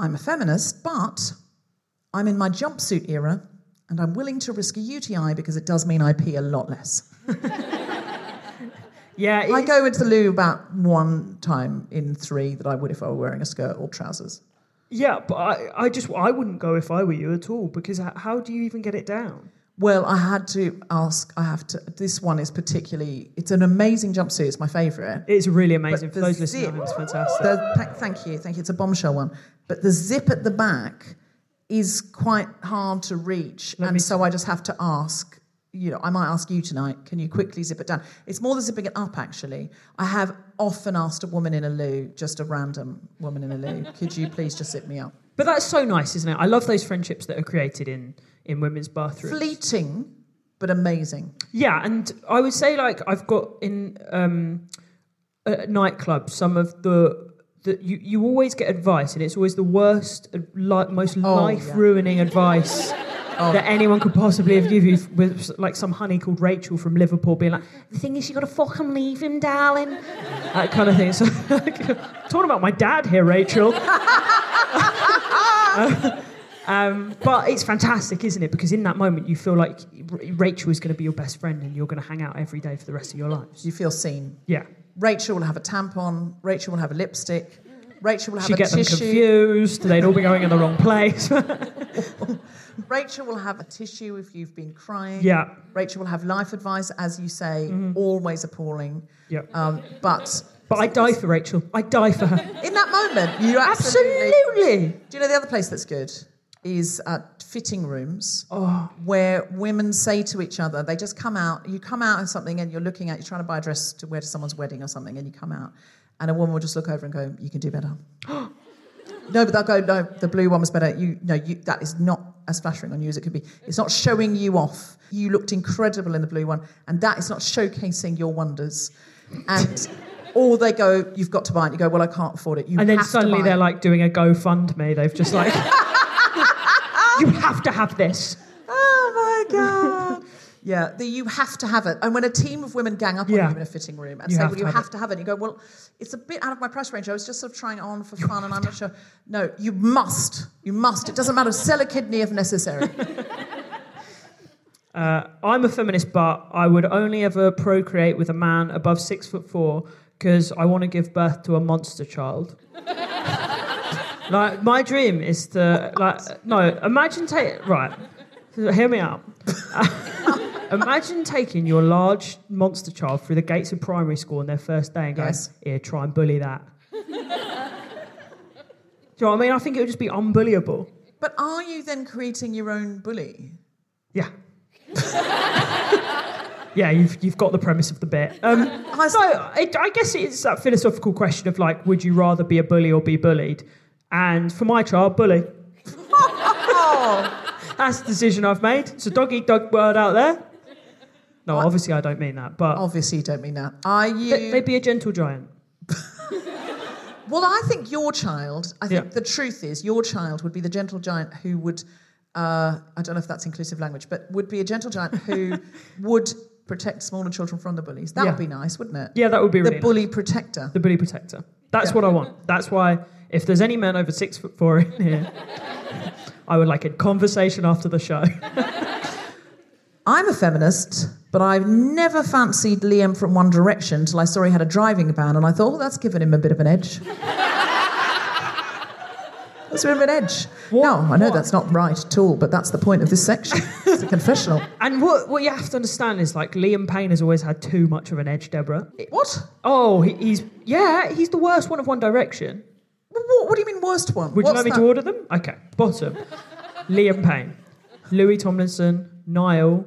I'm a feminist, but I'm in my jumpsuit era and I'm willing to risk a UTI because it does mean I pee a lot less. Yeah, I go into the loo about one time in three that I would if I were wearing a skirt or trousers. yeah, but I, I just I wouldn't go if I were you at all because how do you even get it down? Well, I had to ask, I have to, this one is particularly, it's an amazing jumpsuit, it's my favourite. It's really amazing But for those listening. zip- It's fantastic. The, thank you, thank you. It's a bombshell one. But the zip at the back is quite hard to reach. Let and so I just have to ask, you know, I might ask you tonight, can you quickly zip it down? It's more than zipping it up, actually. I have often asked a woman in a loo, just a random woman in a loo, could you please just zip me up? But that's so nice, isn't it? I love those friendships that are created in in women's bathrooms. Fleeting, but amazing. Yeah, and I would say like I've got in um, nightclubs some of the that you, you always get advice, and it's always the worst, uh, li- most Oh, life ruining advice that anyone could possibly have given you. With like some honey called Rachel from Liverpool being like, "The thing is, you got to fucking leave him, darling," that kind of thing. So, talking about my dad here, Rachel. Um, but it's fantastic, isn't it? Because in that moment, you feel like Rachel is going to be your best friend and you're going to hang out every day for the rest of your lives. You feel seen. Yeah. Rachel will have a tampon. Rachel will have a lipstick. Rachel will have She a get them confused. They'd all be going in the wrong place. Rachel will have a tissue if you've been crying. Yeah. Rachel will have life advice, as you say, always appalling. yeah. Um, but But I die for Rachel. I die for her. in that moment, you absolutely. Absolutely. Do you know the other place that's good? Is uh, fitting rooms Oh. where women say to each other, they just come out, you come out of something and you're looking at, you're trying to buy a dress to wear to someone's wedding or something, and you come out, and a woman will just look over and go, You can do better. no, but they'll go, No, the blue one was better. You, no, you, that is not as flattering on you as it could be. It's not showing you off. You looked incredible in the blue one, and that is not showcasing your wonders. And. Or they go, you've got to buy it. You go, well, I can't afford it. You And then suddenly they're like doing a GoFundMe. They've just like, you have to have this. Oh my god! yeah, the, you have to have it. And when a team of women gang up on Yeah. you in a fitting room and You say, have "Well, you have have to have it," and you go, "Well, it's a bit out of my price range. I was just sort of trying it on for fun, and I'm not sure." No, you must. You must. It doesn't matter. Sell a kidney if necessary. Uh, I'm a feminist, but I would only ever procreate with a man above six foot four because I want to give birth to a monster child. like my dream is to like no. Imagine take right. Hear me out. imagine taking your large monster child through the gates of primary school on their first day and going, Yes. "Here, try and bully that." Do you know what I mean? I think it would just be unbullyable. but are you then creating your own bully? Yeah. yeah, you've, you've got the premise of the bit. Um, so I, I guess it's that philosophical question of like, would you rather be a bully or be bullied? And for my child, bully. That's the decision I've made. It's a dog eat dog world out there. No, obviously I don't mean that, but Obviously, you don't mean that. Are you? they- they'd be a gentle giant. Well, I think your child, I think Yeah. the truth is, your child would be the gentle giant who would, uh, I don't know if that's inclusive language, but would be a gentle giant who would protect smaller children from the bullies. That Yeah. would be nice, wouldn't it? Yeah, that would be The really bully protector. the bully protector. That's what I want. That's why if there's any men over six foot four in here, I would like a conversation after the show. I'm a feminist, but I've never fancied Liam from One Direction till I saw he had a driving ban, and I thought, oh, that's given him a bit of an edge. that's a bit of an edge. no, I know what? that's not right at all, but that's the point of this section. It's a confessional. and what what you have to understand is like Liam Payne has always had too much of an edge, Deborah. What? Oh, he, he's yeah, he's the worst one of One Direction. What, what do you mean worst one? Would What's you like me that? to order them? Okay, bottom. Liam Payne, Louis Tomlinson, Niall,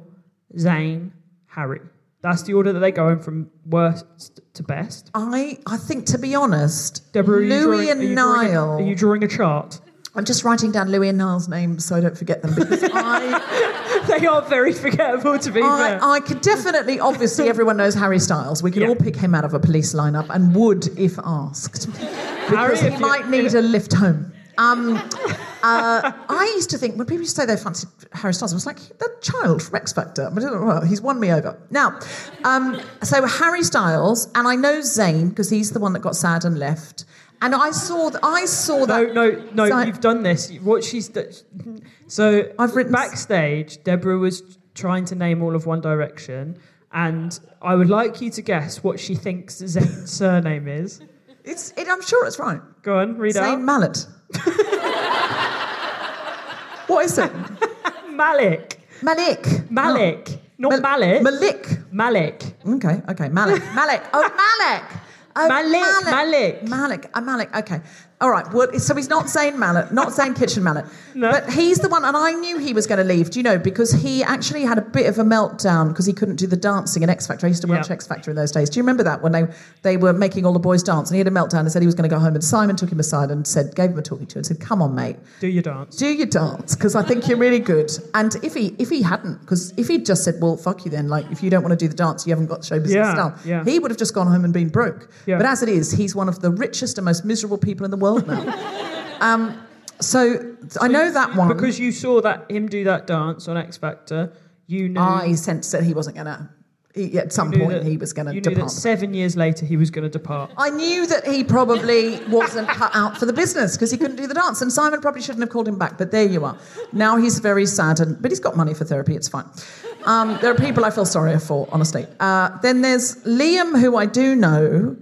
Zayn, Harry. That's the order that they go in from worst to best. I, I think, to be honest, Deborah, are you Louis drawing- and are you drawing a- Niall. are you drawing a chart? I'm just writing down Louis and Niall's names so I don't forget them because I, they are very forgettable, to be fair. I, I could definitely, obviously, everyone knows Harry Styles. We could Yeah. all pick him out of a police lineup and would if asked. Because if he might need a lift home. Um, uh, I used to think when people used to say they fancied Harry Styles, I was like, the child from X Factor. But I don't know, well, he's won me over. Now, um, so Harry Styles, and I know Zayn because he's the one that got sad and left. And I saw, th- I saw No, that. no, no. So- you've done this. What she's d- so I've written- backstage. Deborah was trying to name all of One Direction, and I would like you to guess what she thinks Zayn's surname is. It's, it, I'm sure it's right. Go on, read it. Zayn out. Mallet. what is it? Malik. Malik. Malik, not Mal- Malik. Malik. Malik. Okay, okay. Malik. Malik. Oh, Malik. Oh, Malik, Malik. Malik. Uh, Malik. Okay. All right. Well, so he's not saying Mallet, not saying kitchen mallet, No. but he's the one. And I knew he was going to leave. Do you know? Because he actually had a bit of a meltdown because he couldn't do the dancing in X Factor. I used to watch. X Factor in those days. Do you remember that when they they were making all the boys dance and he had a meltdown and said he was going to go home and Simon took him aside and said gave him a talking to and said, "Come on, mate." Do your dance. do your dance because I think you're really good. And if he if he hadn't, because if he'd just said, "Well, fuck you," then like if you don't want to do the dance, you haven't got the show business Yeah, style, yeah. he would have just gone home and been broke. Yeah. But as it is, he's one of the richest and most miserable people in the world um, so I know that one Because you saw that him do that dance on X Factor, you knew. I sensed that he wasn't gonna. He, at some point, that- he was going to You knew that depart. seven years later he was going to depart. I knew that he probably wasn't cut out for the business because he couldn't do the dance, and Simon probably shouldn't have called him back. But there you are. Now he's very sad, and but he's got money for therapy. It's fine. Um, there are people I feel sorry for, honestly. Uh, then there's Liam, who I do know,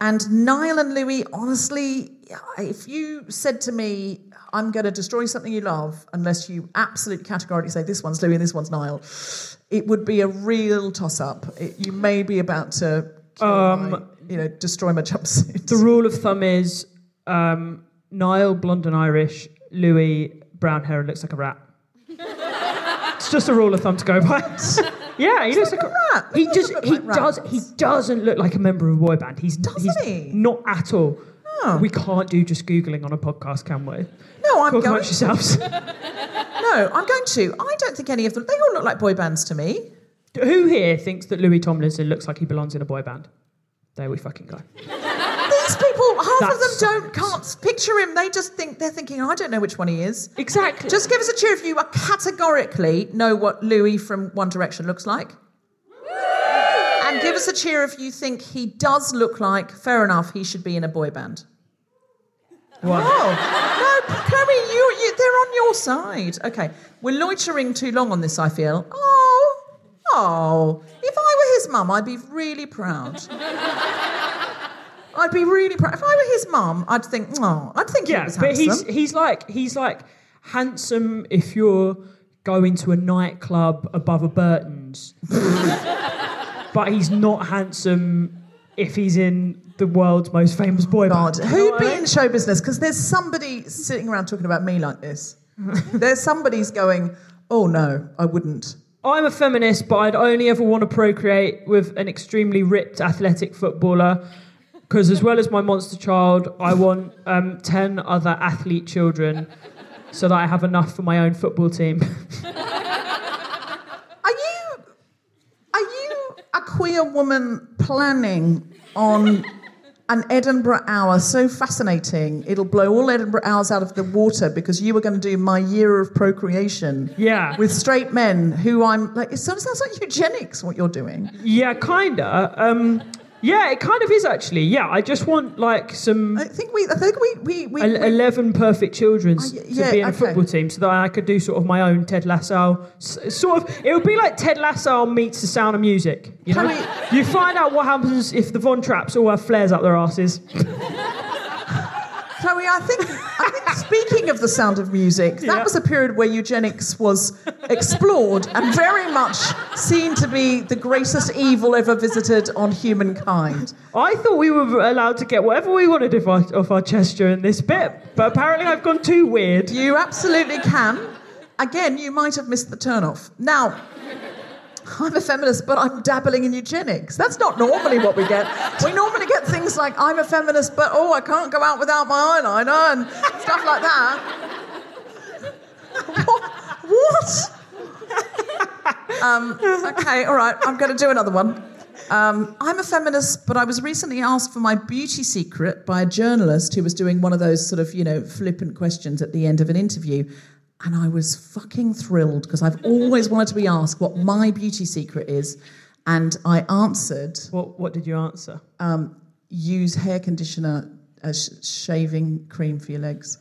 and Niall and Louis. Honestly, if you said to me, "I'm going to destroy something you love," unless you absolutely categorically say this one's Louis and this one's Niall, it would be a real toss-up. It, you may be about to. Um, my- you know, destroy my jumpsuit. The rule of thumb is um, Niall, blonde and Irish, Louis, brown hair and looks like a rat. it's just a rule of thumb to go by. yeah, he looks like, like a rat. He just he like does rats. he doesn't look like a member of a boy band. He's Doesn't he's he? not at all. We can't do just googling on a podcast, can we? No, I'm Talk going. amongst yourselves. No, I'm going to. I don't think any of them. They all look like boy bands to me. Who here thinks that Louis Tomlinson looks like he belongs in a boy band? There we fucking go. These people, half of them don't can't picture him. They just think they're thinking, I don't know which one he is. Exactly. Just give us a cheer if you categorically know what Louis from One Direction looks like. And give us a cheer if you think he does look like, fair enough, he should be in a boy band. One. Oh, no, Chloe, you, you, they're on your side. Okay, we're loitering too long on this, I feel. Oh, oh. If I were his mum, I'd be really proud. I'd be really proud. If I were his mum, I'd think, oh, I'd think he Yeah, was but handsome. he's he's like he's like handsome if you're going to a nightclub above a Burton's, but he's not handsome if he's in the world's most famous boy God, band. You know who'd be I mean? in show business? Because there's somebody sitting around talking about me like this. there's somebody's going, oh no, I wouldn't. I'm a feminist, but I'd only ever want to procreate with an extremely ripped athletic footballer. Because as well as my monster child, I want um, ten other athlete children, so that I have enough for my own football team. Are you are you a queer woman planning on an Edinburgh hour so fascinating. It'll blow all Edinburgh hours out of the water because you were going to do my year of procreation. Yeah. With straight men who I'm like, it sounds sounds like eugenics what you're doing. Yeah, kinda. Um, yeah, it kind of is actually. Yeah, I just want like some I think we, I think we, we, we, el- we eleven perfect children Oh, s- y- to yeah, be in a okay. football team, so that I could do sort of my own Ted Lasso. Sort of, it would be like Ted Lasso meets the Sound of Music. You know, Can you find out what happens if the Von Trapps all have flares up their asses. Chloe, I think, I think speaking of the sound of music, that Yeah. was a period where eugenics was explored and very much seen to be the greatest evil ever visited on humankind. I thought we were allowed to get whatever we wanted off our, off our chest during this bit, but apparently I've gone too weird. You absolutely can. Again, you might have missed the turnoff. Now, I'm a feminist, but I'm dabbling in eugenics. That's not normally what we get. We normally get things like, I'm a feminist, but oh, I can't go out without my eyeliner and stuff like that. what? what? um, okay, all right, I'm going to do another one. Um, I'm a feminist, but I was recently asked for my beauty secret by a journalist who was doing one of those sort of, you know, flippant questions at the end of an interview. And I was fucking thrilled because I've always wanted to be asked what my beauty secret is. And I answered What, what did you answer? Um, use hair conditioner as sh- shaving cream for your legs.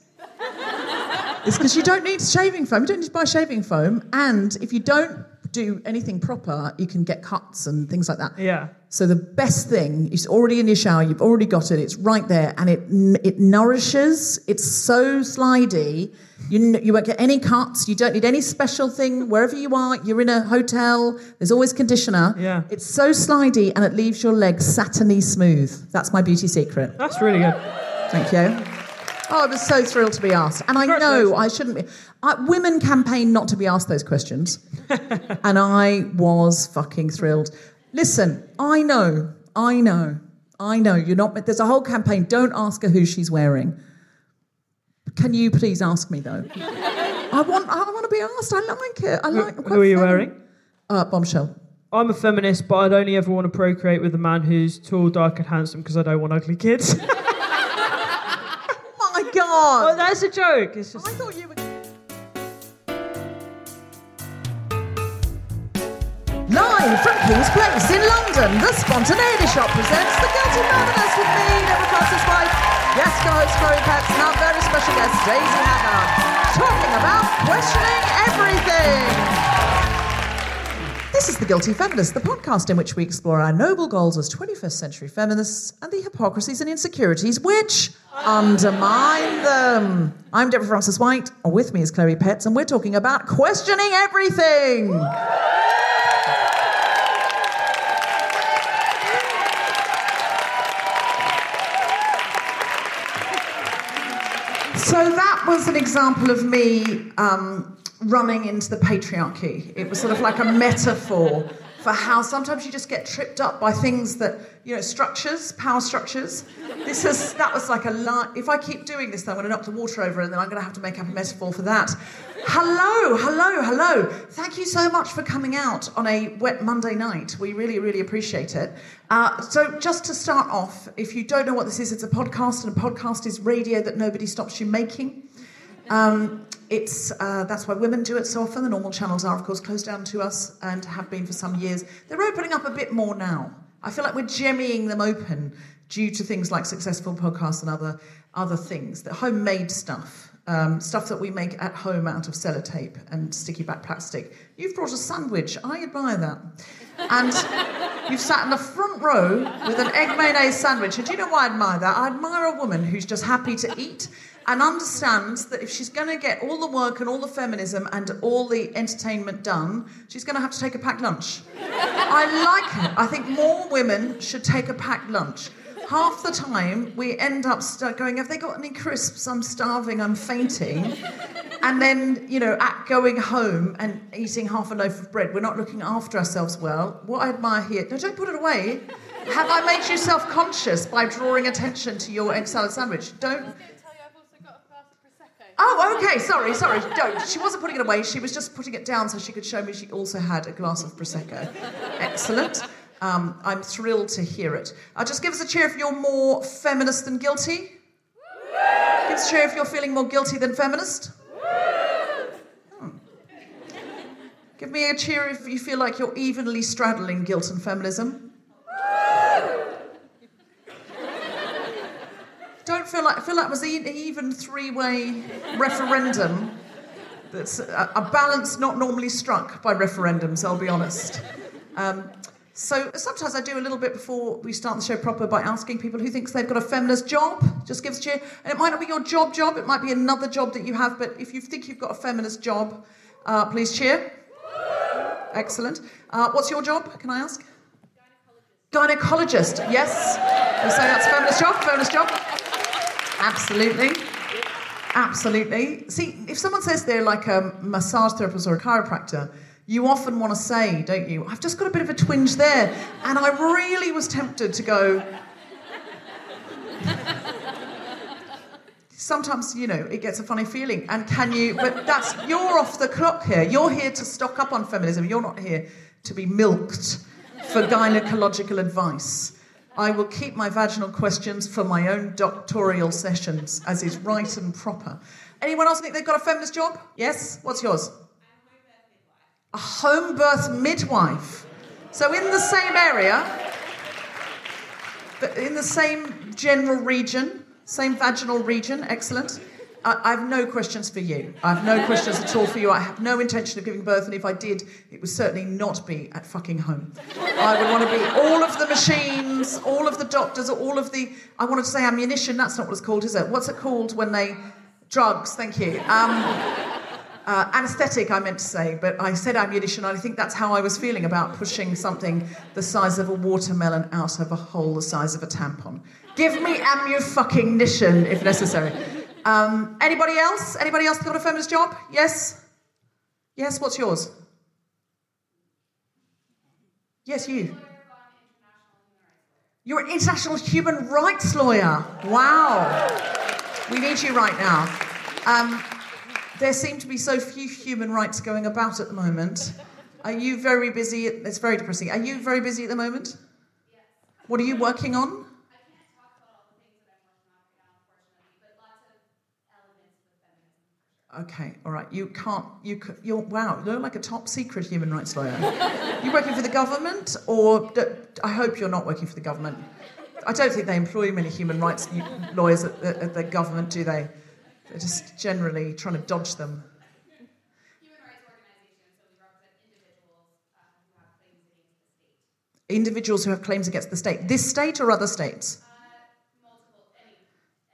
it's because you don't need shaving foam. You don't need to buy shaving foam. And if you don't do anything proper, you can get cuts and things like that. Yeah. So the best thing is already in your shower. You've already got it. It's right there, and it it nourishes. It's so slidey. You you won't get any cuts. You don't need any special thing wherever you are. You're in a hotel. There's always conditioner. Yeah. It's so slidey, and it leaves your legs satiny smooth. That's my beauty secret. That's really good. Thank you. Oh, I was so thrilled to be asked. And I know I shouldn't be. I, women campaign not to be asked those questions. and I was fucking thrilled. Listen, I know, I know, I know. You're not. There's a whole campaign. Don't ask her who she's wearing. Can you please ask me though? I want. I want to be asked. I like it. I like. I'm Who are you wearing? Uh, bombshell. I'm a feminist, but I'd only ever want to procreate with a man who's tall, dark, and handsome because I don't want ugly kids. My God. oh, that's a joke. It's just. I thought you were. Live from Kings Place in London, the Spontaneity Shop presents The Guilty Feminist with me, Deborah Frances-White, guest co-host Chloe Petts, and our very special guest Daisy Haggard, talking about questioning everything. This is The Guilty Feminist, the podcast in which we explore our noble goals as 21st century feminists and the hypocrisies and insecurities which undermine them. I'm Deborah Frances-White, and with me is Chloe Petts, and we're talking about questioning everything. So that was an example of me um, running into the patriarchy. It was sort of like a metaphor for how sometimes you just get tripped up by things that you know structures, power structures. This is that was like a line. If I keep doing this, then I'm going to knock the water over, and then I'm going to have to make up a metaphor for that. Hello, hello, hello! Thank you so much for coming out on a wet Monday night. We really, really appreciate it. Uh, so, just to start off, if you don't know what this is, it's a podcast, and a podcast is radio that nobody stops you making. Um, it's uh, that's why women do it so often. The normal channels are, of course, closed down to us and have been for some years. They're opening up a bit more now. I feel like we're jemmying them open due to things like successful podcasts and other other things. The homemade stuff, um, stuff that we make at home out of sellotape and sticky back plastic. You've brought a sandwich. I admire that. And you've sat in the front row with an egg mayonnaise sandwich. And do you know why I admire that? I admire a woman who's just happy to eat and understands that if she's going to get all the work and all the feminism and all the entertainment done, she's going to have to take a packed lunch. I like it. I think more women should take a packed lunch. Half the time, we end up going, Have they got any crisps? I'm starving, I'm fainting. And then, you know, at going home and eating half a loaf of bread, we're not looking after ourselves well. What I admire here, no, don't put it away. Have I made you self conscious by drawing attention to your egg salad sandwich? Don't. Oh, okay. Sorry, sorry. Don't. She wasn't putting it away. She was just putting it down so she could show me she also had a glass of prosecco. Excellent. Um, I'm thrilled to hear it. Uh, just give us a cheer if you're more feminist than guilty. Give us a cheer if you're feeling more guilty than feminist. Hmm. Give me a cheer if you feel like you're evenly straddling guilt and feminism. Don't feel like feel like it was an even three-way referendum. That's a, a balance not normally struck by referendums. I'll be honest. Um, so sometimes I do a little bit before we start the show proper by asking people who thinks they've got a feminist job. Just give us a cheer. And it might not be your job job, it might be another job that you have, but if you think you've got a feminist job, uh, please cheer. Excellent. Uh, what's your job, can I ask? Gynecologist, yes. You say that's feminist job, feminist job. Absolutely. Absolutely. See, if someone says they're like a massage therapist or a chiropractor, you often want to say, don't you, I've just got a bit of a twinge there. And I really was tempted to go. Sometimes, you know, it gets a funny feeling. And can you, but that's, you're off the clock here. You're here to stock up on feminism. You're not here to be milked for gynecological advice. I will keep my vaginal questions for my own doctoral sessions, as is right and proper. Anyone else think they've got a feminist job? Yes? What's yours? A home birth midwife. So, in the same area, but in the same general region, same vaginal region, excellent. I, have no questions for you. I have no questions at all for you. I have no intention of giving birth, and if I did, it would certainly not be at fucking home. I would want to be all of the machines, all of the doctors, all of the. I wanted to say ammunition. That's not what it's called, is it? What's it called when they drugs? Thank you. Um, uh, anesthetic, I meant to say, but I said ammunition. I think that's how I was feeling about pushing something the size of a watermelon out of a hole the size of a tampon. Give me ammu fucking nition if necessary. Um, anybody else? Anybody else got a feminist job? Yes? Yes, what's yours? Yes, you. You're an international human rights lawyer. Wow. We need you right now. Um, there seem to be so few human rights going about at the moment. Are you very busy? It's very depressing. Are you very busy at the moment? What are you working on? Okay, all right. You can't. You you're wow. You're like a top secret human rights lawyer. you working for the government, or I hope you're not working for the government. I don't think they employ many human rights lawyers at the, at the government, do they? They're just generally trying to dodge them. Human rights organizations only represent individuals who have claims against the state. This state or other states? Uh,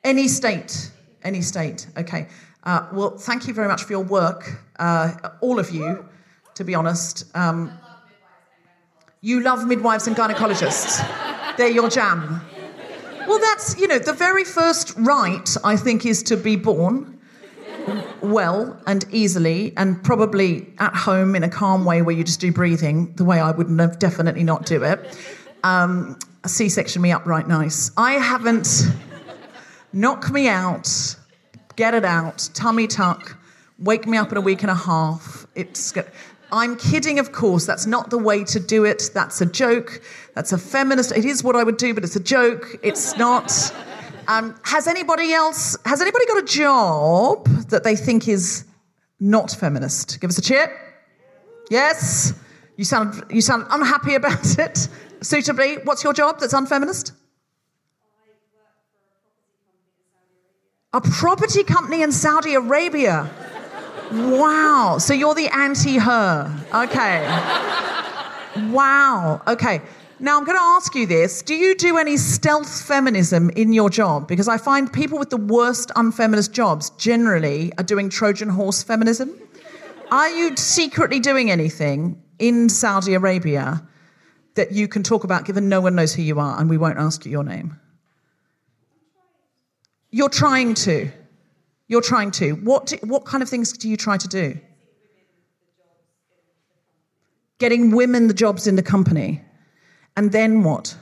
any. any state. Any state. Okay. Uh, well, thank you very much for your work, uh, all of you, to be honest. Um, you love midwives and gynecologists. They're your jam. Well, that's, you know, the very first right, I think, is to be born well and easily and probably at home in a calm way where you just do breathing, the way I would have definitely not do it. Um, C section me up right nice. I haven't knock me out get it out, tummy tuck, wake me up in a week and a half. It's I'm kidding, of course. That's not the way to do it. That's a joke. That's a feminist. It is what I would do, but it's a joke. It's not. Um, has anybody else? Has anybody got a job that they think is not feminist? Give us a cheer. Yes. You sound you sound unhappy about it. Suitably, what's your job that's unfeminist? A property company in Saudi Arabia. Wow. So you're the anti her. Okay. Wow. Okay. Now I'm going to ask you this. Do you do any stealth feminism in your job? Because I find people with the worst unfeminist jobs generally are doing Trojan horse feminism. Are you secretly doing anything in Saudi Arabia that you can talk about given no one knows who you are and we won't ask you your name? You're trying to. You're trying to. What, do, what kind of things do you try to do? Getting women the jobs in the company. And then what?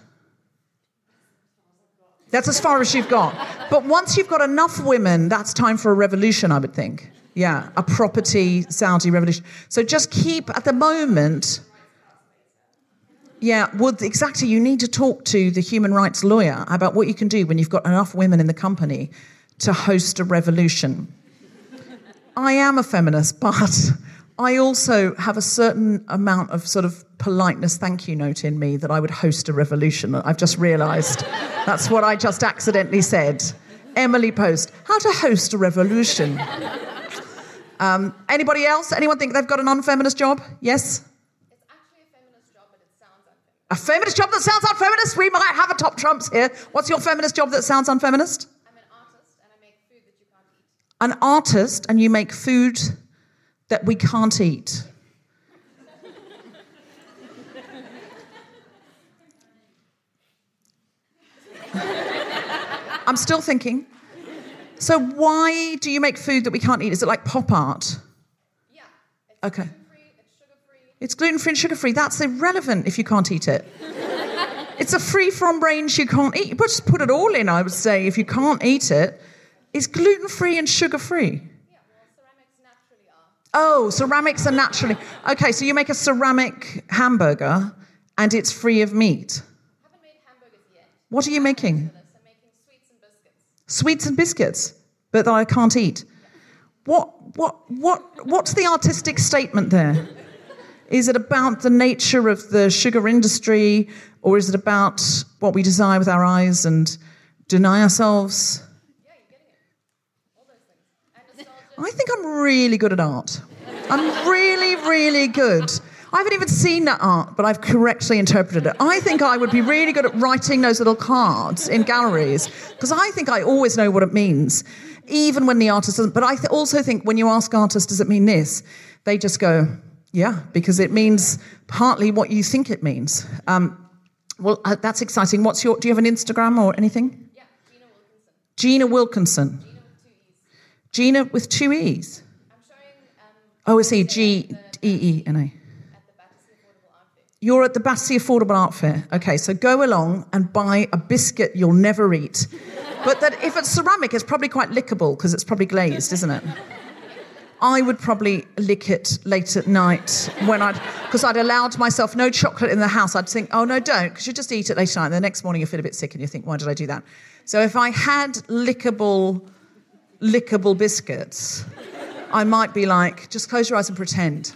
That's as far as you've got. But once you've got enough women, that's time for a revolution, I would think. Yeah, a property Saudi revolution. So just keep, at the moment, Yeah, well, exactly. You need to talk to the human rights lawyer about what you can do when you've got enough women in the company to host a revolution. I am a feminist, but I also have a certain amount of sort of politeness thank you note in me that I would host a revolution. I've just realised that's what I just accidentally said. Emily Post, how to host a revolution. Um, anybody else? Anyone think they've got an unfeminist job? Yes? A feminist job that sounds unfeminist? We might have a top trumps here. What's your feminist job that sounds unfeminist? I'm an artist and I make food that you can't eat. An artist and you make food that we can't eat. I'm still thinking. So, why do you make food that we can't eat? Is it like pop art? Yeah. Okay. It's sugar free. It's gluten free and sugar free. That's irrelevant if you can't eat it. it's a free from range you can't eat. But just put it all in, I would say, if you can't eat it. It's gluten free and sugar free. Yeah, well, ceramics naturally are. Oh, ceramics are naturally. Okay, so you make a ceramic hamburger and it's free of meat. haven't made hamburgers yet. What are you making? I'm making sweets and biscuits. Sweets and biscuits, but that I can't eat. What, what, what, what's the artistic statement there? Is it about the nature of the sugar industry, or is it about what we desire with our eyes and deny ourselves? I think I'm really good at art. I'm really, really good. I haven't even seen that art, but I've correctly interpreted it. I think I would be really good at writing those little cards in galleries because I think I always know what it means, even when the artist doesn't. But I th- also think when you ask artists, does it mean this? They just go, yeah, because it means partly what you think it means. Um, well, uh, that's exciting. What's your? Do you have an Instagram or anything? Yeah, Geena Geena Wilkinson. Wilkinson. Geena with two Geena with two E's. I'm showing um, Oh, I see. G E E N A. at the Battersea Affordable Art Fair. You're at the Battersea Affordable Art Fair. Okay, so go along and buy a biscuit you'll never eat. But that if it's ceramic, it's probably quite lickable because it's probably glazed, isn't it? I would probably lick it late at night when I'd, because I'd allowed myself no chocolate in the house. I'd think, oh no, don't, because you just eat it late at night. And the next morning you feel a bit sick and you think, why did I do that? So if I had lickable, lickable biscuits, I might be like, just close your eyes and pretend.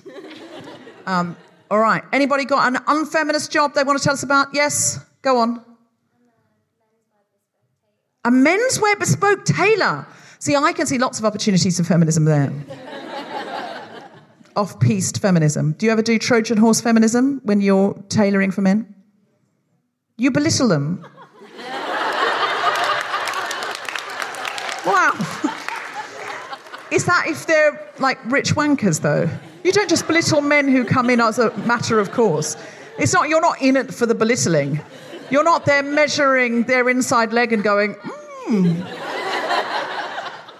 Um, all right. Anybody got an unfeminist job they want to tell us about? Yes? Go on. A menswear bespoke tailor. See, I can see lots of opportunities for feminism there. Off piste feminism. Do you ever do Trojan horse feminism when you're tailoring for men? You belittle them. wow. Is that if they're like rich wankers, though? You don't just belittle men who come in as a matter of course. It's not, you're not in it for the belittling. You're not there measuring their inside leg and going, hmm.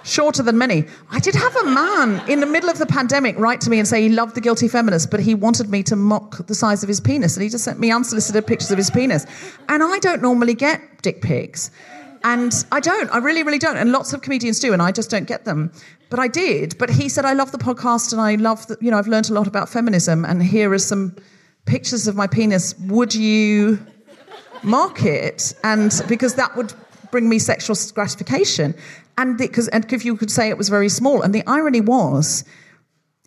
Shorter than many. I did have a man in the middle of the pandemic write to me and say he loved the guilty feminist, but he wanted me to mock the size of his penis. And he just sent me unsolicited pictures of his penis. And I don't normally get dick pics. And I don't, I really, really don't. And lots of comedians do, and I just don't get them. But I did. But he said, I love the podcast and I love that, you know, I've learned a lot about feminism, and here are some pictures of my penis. Would you mock it? And because that would bring me sexual gratification. And because and if you could say it was very small. And the irony was,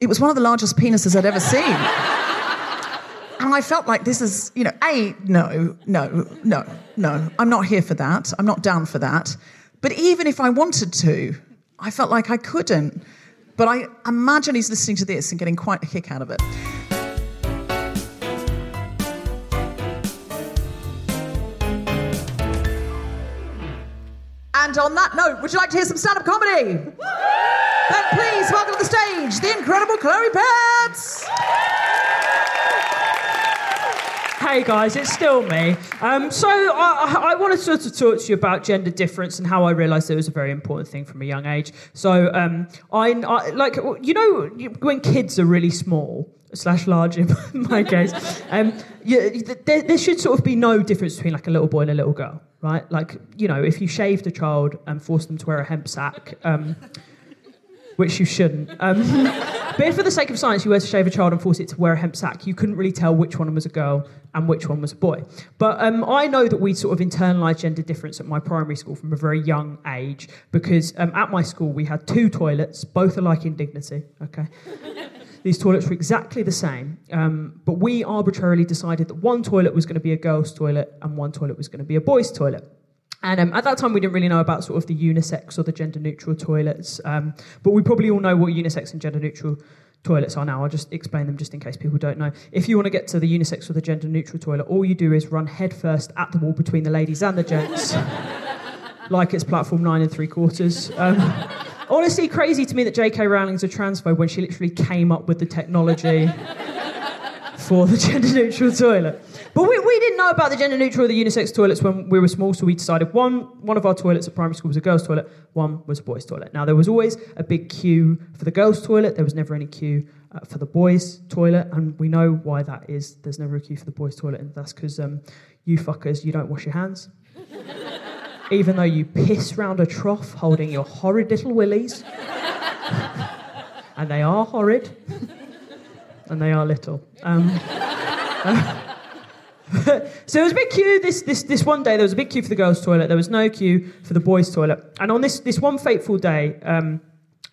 it was one of the largest penises I'd ever seen. And I felt like this is, you know, A, no, no, no, no. I'm not here for that. I'm not down for that. But even if I wanted to, I felt like I couldn't. But I imagine he's listening to this and getting quite a kick out of it. And on that note, would you like to hear some stand up comedy? Then please welcome to the stage the incredible Chloe Petts. Hey guys, it's still me. Um, so I, I to, to talk to you about gender difference and how I realised it was a very important thing from a young age. So um, I, I like you know when kids are really small slash large in my case, um, there, there should sort of be no difference between like a little boy and a little girl, right? Like you know if you shaved a child and forced them to wear a hemp sack. Um, which you shouldn't. Um, but for the sake of science you were to shave a child and force it to wear a hemp sack, you couldn't really tell which one was a girl and which one was a boy. But um, I know that we sort of internalised gender difference at my primary school from a very young age because um, at my school we had two toilets, both alike in dignity. Okay. These toilets were exactly the same, um, but we arbitrarily decided that one toilet was going to be a girl's toilet and one toilet was going to be a boy's toilet. And um, at that time, we didn't really know about sort of the unisex or the gender neutral toilets, um, but we probably all know what unisex and gender neutral toilets are now. I'll just explain them just in case people don't know. If you want to get to the unisex or the gender neutral toilet, all you do is run headfirst at the wall between the ladies and the gents, like it's platform nine and three quarters. Um, honestly, crazy to me that J.K. Rowling's a transphobe when she literally came up with the technology for the gender neutral toilet. But we, we didn't know about the gender neutral or the unisex toilets when we were small, so we decided one, one of our toilets at primary school was a girls' toilet, one was a boys' toilet. Now, there was always a big queue for the girls' toilet, there was never any queue uh, for the boys' toilet, and we know why that is. There's never a queue for the boys' toilet, and that's because um, you fuckers, you don't wash your hands. Even though you piss round a trough holding your horrid little willies. and they are horrid. and they are little. Um, so there was a big queue this, this, this one day. There was a big queue for the girls' toilet. There was no queue for the boys' toilet. And on this, this one fateful day, um,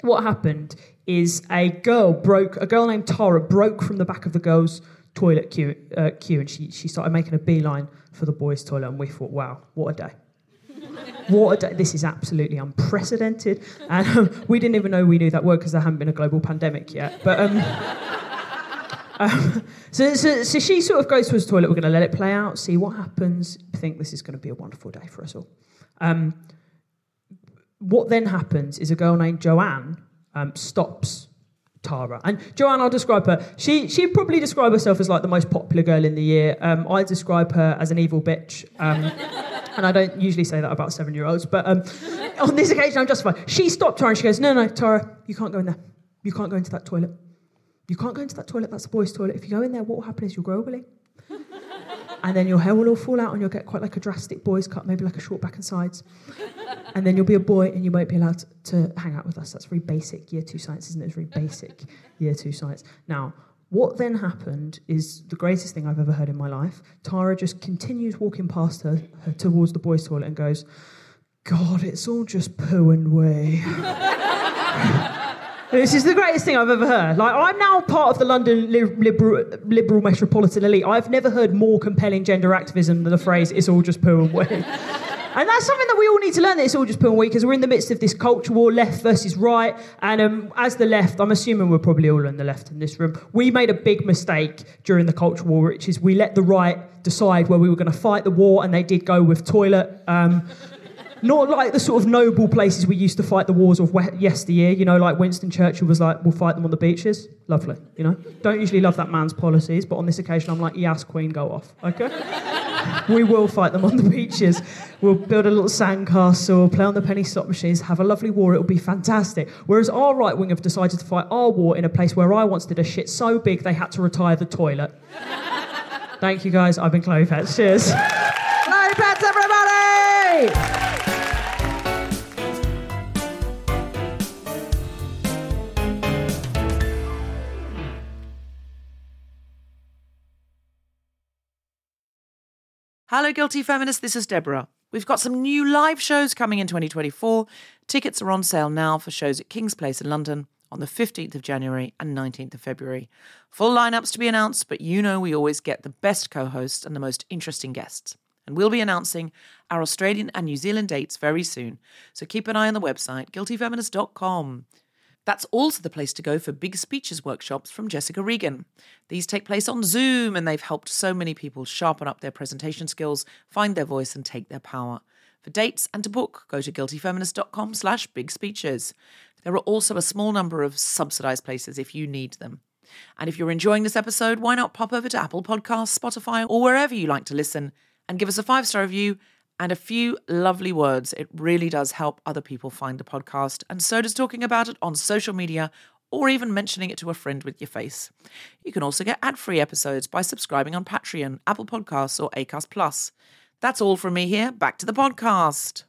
what happened is a girl broke, a girl named Tara broke from the back of the girls' toilet queue, uh, queue and she, she started making a beeline for the boys' toilet. And we thought, wow, what a day. Day. This is absolutely unprecedented. And um, we didn't even know we knew that word because there hadn't been a global pandemic yet. But. Um, um, so, so, so, she sort of goes to his toilet. We're going to let it play out, see what happens. I think this is going to be a wonderful day for us all. Um, what then happens is a girl named Joanne um, stops Tara. And Joanne, I'll describe her. She she'd probably describe herself as like the most popular girl in the year. Um, I describe her as an evil bitch. Um, and I don't usually say that about seven year olds, but um, on this occasion, I'm justified. She stopped Tara and she goes, No, no, Tara, you can't go in there. You can't go into that toilet. You can't go into that toilet, that's the boys' toilet. If you go in there, what will happen is you'll grow a willy. and then your hair will all fall out and you'll get quite like a drastic boys cut, maybe like a short back and sides. and then you'll be a boy and you won't be allowed to hang out with us. That's very basic year two science, isn't it? It's very basic year two science. Now, what then happened is the greatest thing I've ever heard in my life. Tara just continues walking past her, her towards the boys' toilet and goes, God, it's all just poo and wee. This is the greatest thing I've ever heard. Like, I'm now part of the London liberal, liberal metropolitan elite. I've never heard more compelling gender activism than the phrase, it's all just poo and wee. And that's something that we all need to learn that it's all just and wee because we're in the midst of this culture war, left versus right. And um, as the left, I'm assuming we're probably all on the left in this room, we made a big mistake during the culture war, which is we let the right decide where we were going to fight the war, and they did go with toilet. Um, not like the sort of noble places we used to fight the wars of yesteryear, you know, like Winston Churchill was like, we'll fight them on the beaches. Lovely, you know. Don't usually love that man's policies, but on this occasion I'm like, yes, Queen, go off, okay? we will fight them on the beaches. We'll build a little sandcastle, play on the penny slot machines, have a lovely war. It'll be fantastic. Whereas our right wing have decided to fight our war in a place where I once did a shit so big they had to retire the toilet. Thank you guys. I've been Chloe Petts. Cheers. Chloe Petts, everybody! Hello, Guilty Feminists. This is Deborah. We've got some new live shows coming in 2024. Tickets are on sale now for shows at Kings Place in London on the 15th of January and 19th of February. Full lineups to be announced, but you know we always get the best co hosts and the most interesting guests. And we'll be announcing our Australian and New Zealand dates very soon. So keep an eye on the website, guiltyfeminist.com. That's also the place to go for big speeches workshops from Jessica Regan. These take place on Zoom and they've helped so many people sharpen up their presentation skills, find their voice and take their power. For dates and to book, go to guiltyfeminist.com slash big speeches. There are also a small number of subsidized places if you need them. And if you're enjoying this episode, why not pop over to Apple Podcasts, Spotify, or wherever you like to listen and give us a five star review and a few lovely words. It really does help other people find the podcast, and so does talking about it on social media or even mentioning it to a friend with your face. You can also get ad free episodes by subscribing on Patreon, Apple Podcasts, or Acast Plus. That's all from me here. Back to the podcast.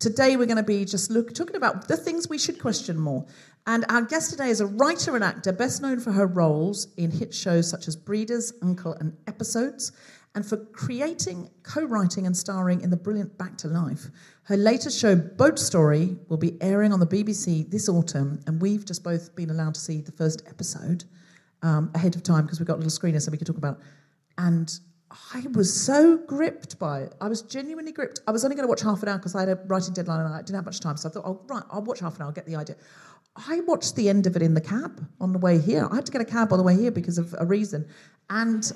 Today we're going to be just look talking about the things we should question more. And our guest today is a writer and actor best known for her roles in hit shows such as Breeders, Uncle, and Episodes, and for creating, co writing, and starring in the brilliant Back to Life. Her latest show, Boat Story, will be airing on the BBC this autumn, and we've just both been allowed to see the first episode um, ahead of time because we've got a little screener so we could talk about. And I was so gripped by it. I was genuinely gripped. I was only going to watch half an hour because I had a writing deadline and I didn't have much time. So I thought, oh, right, I'll watch half an hour, I'll get the idea. I watched the end of it in the cab on the way here. I had to get a cab on the way here because of a reason. And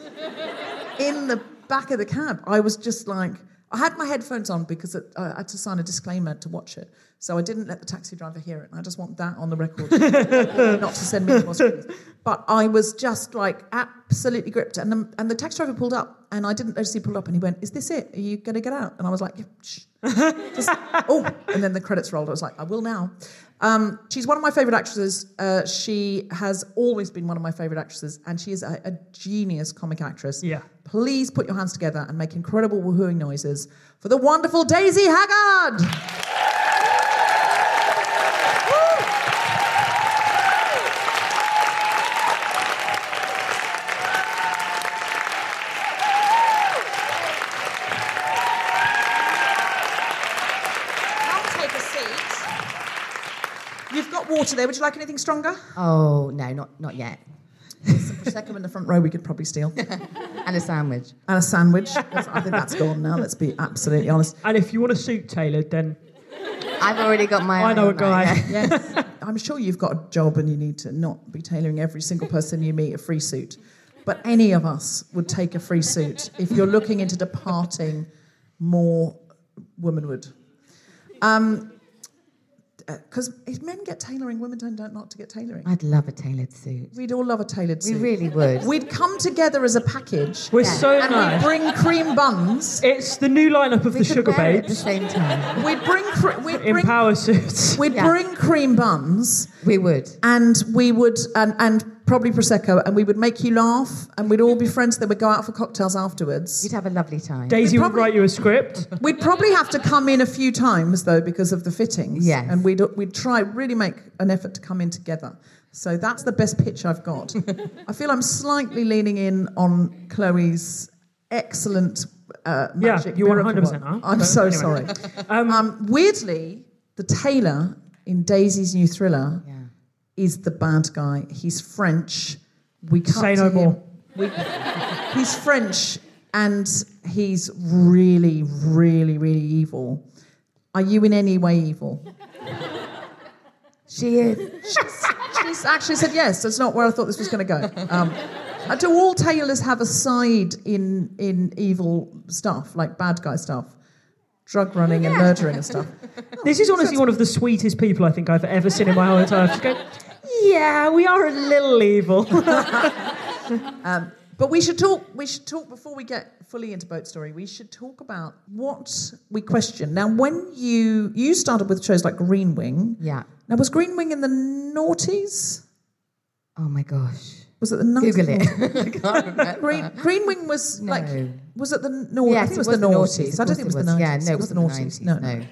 in the back of the cab, I was just like, I had my headphones on because it, I had to sign a disclaimer to watch it. So I didn't let the taxi driver hear it. And I just want that on the record, not to send me any more screens. But I was just like absolutely gripped. And the, and the taxi driver pulled up, and I didn't notice he pulled up, and he went, "Is this it? Are you going to get out?" And I was like, yeah, "Shh." Just, oh, and then the credits rolled. I was like, "I will now." Um, she's one of my favourite actresses. Uh, she has always been one of my favourite actresses, and she is a, a genius comic actress. Yeah. Please put your hands together and make incredible woohooing noises for the wonderful Daisy Haggard. Got water there. Would you like anything stronger? Oh no, not not yet. Some prosecco in the front row we could probably steal. And a sandwich. And a sandwich. That's- I think that's gone now. Let's be absolutely honest. And if you want a suit tailored, then I've already got my. I know a own, guy. right? Yes. I'm sure you've got a job and you need to not be tailoring every single person you meet a free suit. But any of us would take a free suit if you're looking into departing more womanhood. Um, Uh, because if men get tailoring, women don't, don't not to get tailoring. I'd love a tailored suit. We'd all love a tailored suit. We really would. We'd come together as a package we're so and we'd nice. bring cream buns. It's the new lineup of we the could Sugar wear it at the same time. We'd bring, cre- we'd in bring, power suits. we'd Yeah. bring cream buns We would. and we would and, and probably prosecco and we would make you laugh and we'd all be friends then we'd go out for cocktails afterwards You'd have a lovely time. Daisy We'd would write you a script. we'd probably have to come in a few times though because of the fittings Yes. and we'd we'd try really make an effort to come in together so that's the best pitch i've got i feel i'm slightly leaning in on chloe's excellent uh, Yeah, magic you miracle 100% work. are. i'm But so anyway. sorry um, weirdly the tailor in daisy's new thriller Yeah. Is the bad guy. He's French. We cut Say no him. more. We, he's French and he's really, really, really evil. Are you in any way evil? She is. She's, she's actually said yes. That's not where I thought this was going to go. Um, do all tailors have a side in in evil stuff, like bad guy stuff, drug running and murdering and stuff? This is honestly one of the sweetest people I think I've ever seen in my whole entire life. Yeah, we are a little evil. Um, but we should talk. We should talk before we get fully into boat story. We should talk about what we question. Now, when you you started with shows like Green Wing, Yeah. Now, was Green Wing in the noughties? Oh my gosh. Was it the nineties? Google it. I can't remember. Green, Green Wing was No. like was it the noughties? I Yes, think it was, was the the noughties. noughties, I don't think it was it was. nineties. Yeah, no, it it was the noughties. the No, no. no.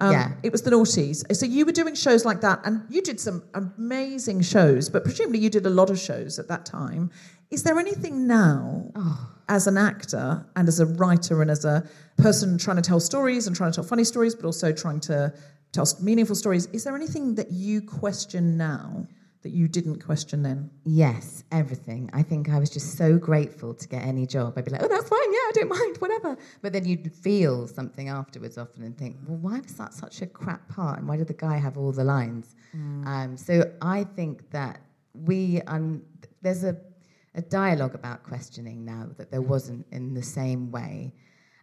Um, Yeah. It was the noughties. So you were doing shows like that, and you did some amazing shows. But presumably you did a lot of shows at that time. Is there anything now, Oh. as an actor and as a writer and as a person trying to tell stories and trying to tell funny stories, but also trying to tell meaningful stories? Is there anything that you question now that you didn't question then? Yes, everything. I think I was just so grateful to get any job. I'd be like, oh, that's fine, yeah, I don't mind, whatever. But then you'd feel something afterwards often and think, well, why was that such a crap part? And why did the guy have all the lines? Um, so I think that we, um, there's a, a dialogue about questioning now that there wasn't in the same way.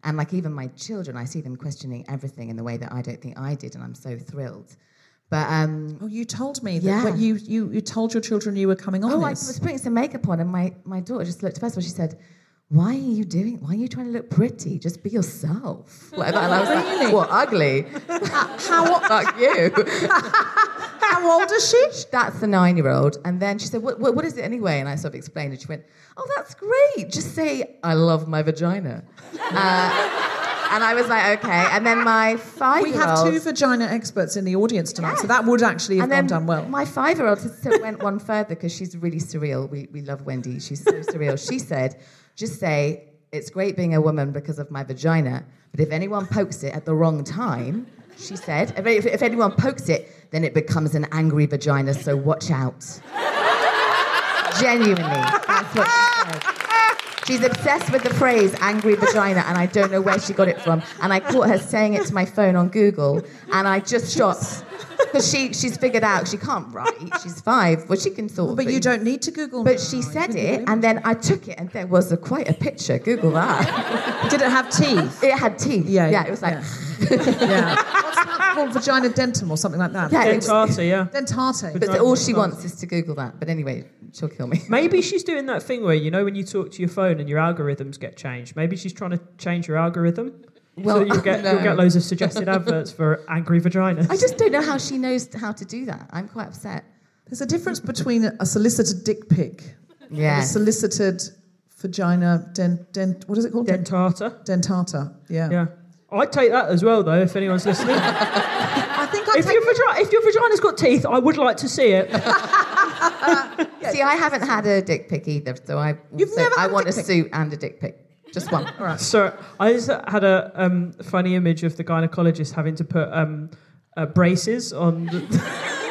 And like even my children, I see them questioning everything in the way that I don't think I did, and I'm so thrilled. But um, Oh, you told me that Yeah. when you, you, you told your children you were coming on Oh, I was putting some makeup on, and my, my daughter just looked. First of all, she said, "Why are you doing? Why are you trying to look pretty? Just be yourself." Like that. And I was like, "What ugly? How, Fuck you." how old is she? That's the nine-year-old. And then she said, what, what, "What is it anyway?" And I sort of explained, and she went, "Oh, that's great. Just say I love my vagina." Uh, and I was like, okay. And then my five We have two vagina experts in the audience tonight, so that would actually have gone down well. My five year old went one further because she's really surreal. We, we love Wendy. She's so surreal. She said, just say, it's great being a woman because of my vagina, but if anyone pokes it at the wrong time, she said, if, if, if anyone pokes it, then it becomes an angry vagina, so watch out. Genuinely, that's what she said. She's obsessed with the phrase angry vagina, and I don't know where she got it from. And I caught her saying it to my phone on Google, and I just stopped. Because she, she's figured out she can't write. She's five. Well, she can sort of. But you don't need to Google. But now. she said it, and then I took it, and there was a, quite a picture. Google that. Did it have teeth? It had teeth. Yeah, yeah. It was like, yeah. That called? Vagina dentum or something like that? yeah. It Dentata, yeah. Dentate. but all she wants is to Google that. But anyway, she'll kill me. Maybe she's doing that thing where you know when you talk to your phone and your algorithms get changed. Maybe she's trying to change your algorithm. Well, so you'll get no. you'll get loads of suggested adverts for angry vaginas. I just don't know how she knows how to do that. I'm quite upset. There's a difference between a solicited dick pic and Yeah. a solicited vagina dent, dent what is it called? Dentata. Dentata. Yeah. Yeah. I'd take that as well though if anyone's listening. I think I if take your vagina if your vagina's got teeth, I would like to see it. See, I haven't had a dick pic either, so I You've so never I a want a pic? suit and a dick pic. Just one. All right. So I just had a um, funny image of the gynecologist having to put um, uh, braces on. The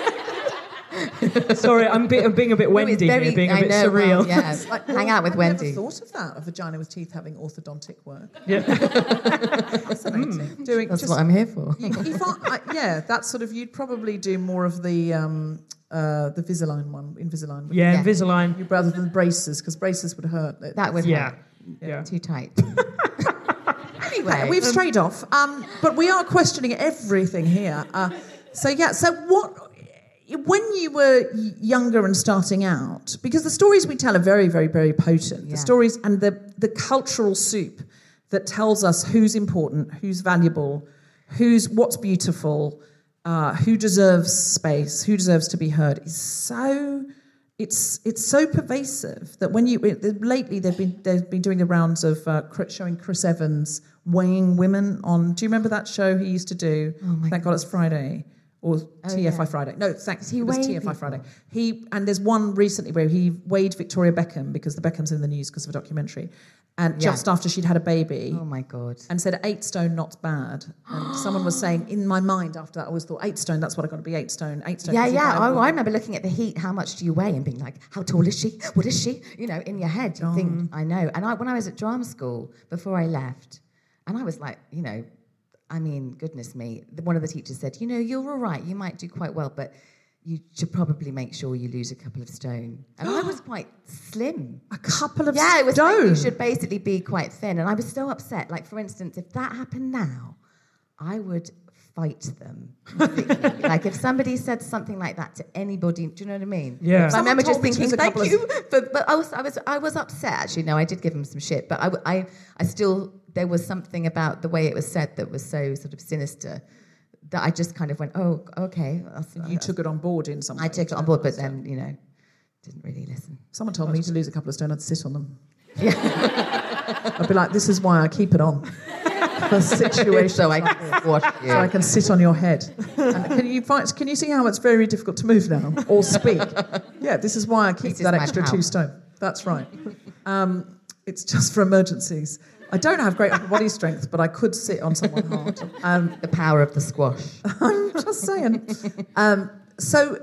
Sorry, I'm, be- I'm being a bit No, Wendy very- here, being a I bit know, surreal. well, yeah. Like, Hang out with I've Wendy. Never thought of that. A vagina with teeth having orthodontic work. Yeah. Fascinating. Doing That's just, what I'm here for. you, you I, yeah, that's sort of. You'd probably do more of the um, uh, the Invisalign one. Invisalign. wouldn't Yeah, Yeah. Invisalign. you, rather than braces, because braces would hurt. That would Yeah. hurt. Yeah. Too tight. anyway, We've strayed off, um, but we are questioning everything here. Uh, so yeah, so what? When you were younger and starting out, because the stories we tell are very, very, very potent. The stories and the the cultural soup that tells us who's important, who's valuable, who's what's beautiful, uh, who deserves space, who deserves to be heard is so. It's it's so pervasive that when you it- lately they've been they've been doing the rounds of uh, showing Chris Evans weighing women on. Do you remember that show he used to do? Thank God it's Friday or oh, TFI yeah. Friday. No, thanks. he It was TFI people? Friday. He and there's one recently where he weighed Victoria Beckham because the Beckhams in the news because of a documentary, and Yeah. just after she'd had a baby oh my god. and said eight stone not bad. And someone was saying in my mind after that, I always thought eight stone. That's what I got to be. Eight stone. Eight stone. Yeah, yeah. viable. Oh, I remember looking at the heat. How much do you weigh? And being like, how tall is she? What is she? You know, in your head, you think, I know. And I, when I was at drama school before I left, and I was like, you know, I mean, goodness me. the- One of the teachers said, you know, you're all right. You might do quite well, but you should probably make sure you lose a couple of stone. And I was quite slim. a couple of Yeah, it was stone. like you should basically be quite thin. And I was so upset. Like, for instance, if that happened now, I would fight them. like, if somebody said something like that to anybody, do you know what I mean? Yeah. I remember just told me to thinking, thank of- you. But, but I, was, I, was, I was upset, actually. No, I did give him some shit. But I, I, I still, there was something about the way it was said that was so sort of sinister that I just kind of went, oh, okay. that's- You took it on board in some way. I took it on board, but then, you know, didn't really listen. Someone told me to lose a couple of stone, I'd sit on them. Yeah. I'd be like, this is why I keep it on. For situation so I can you. So I can sit on your head. And can you find, Can you see how it's very difficult to move now or speak? Yeah, this is why I keep This that extra power. two stone. That's right. Um, it's just for emergencies. I don't have great upper body strength, but I could sit on someone hard. Um, The power of the squash. I'm just saying. Um, so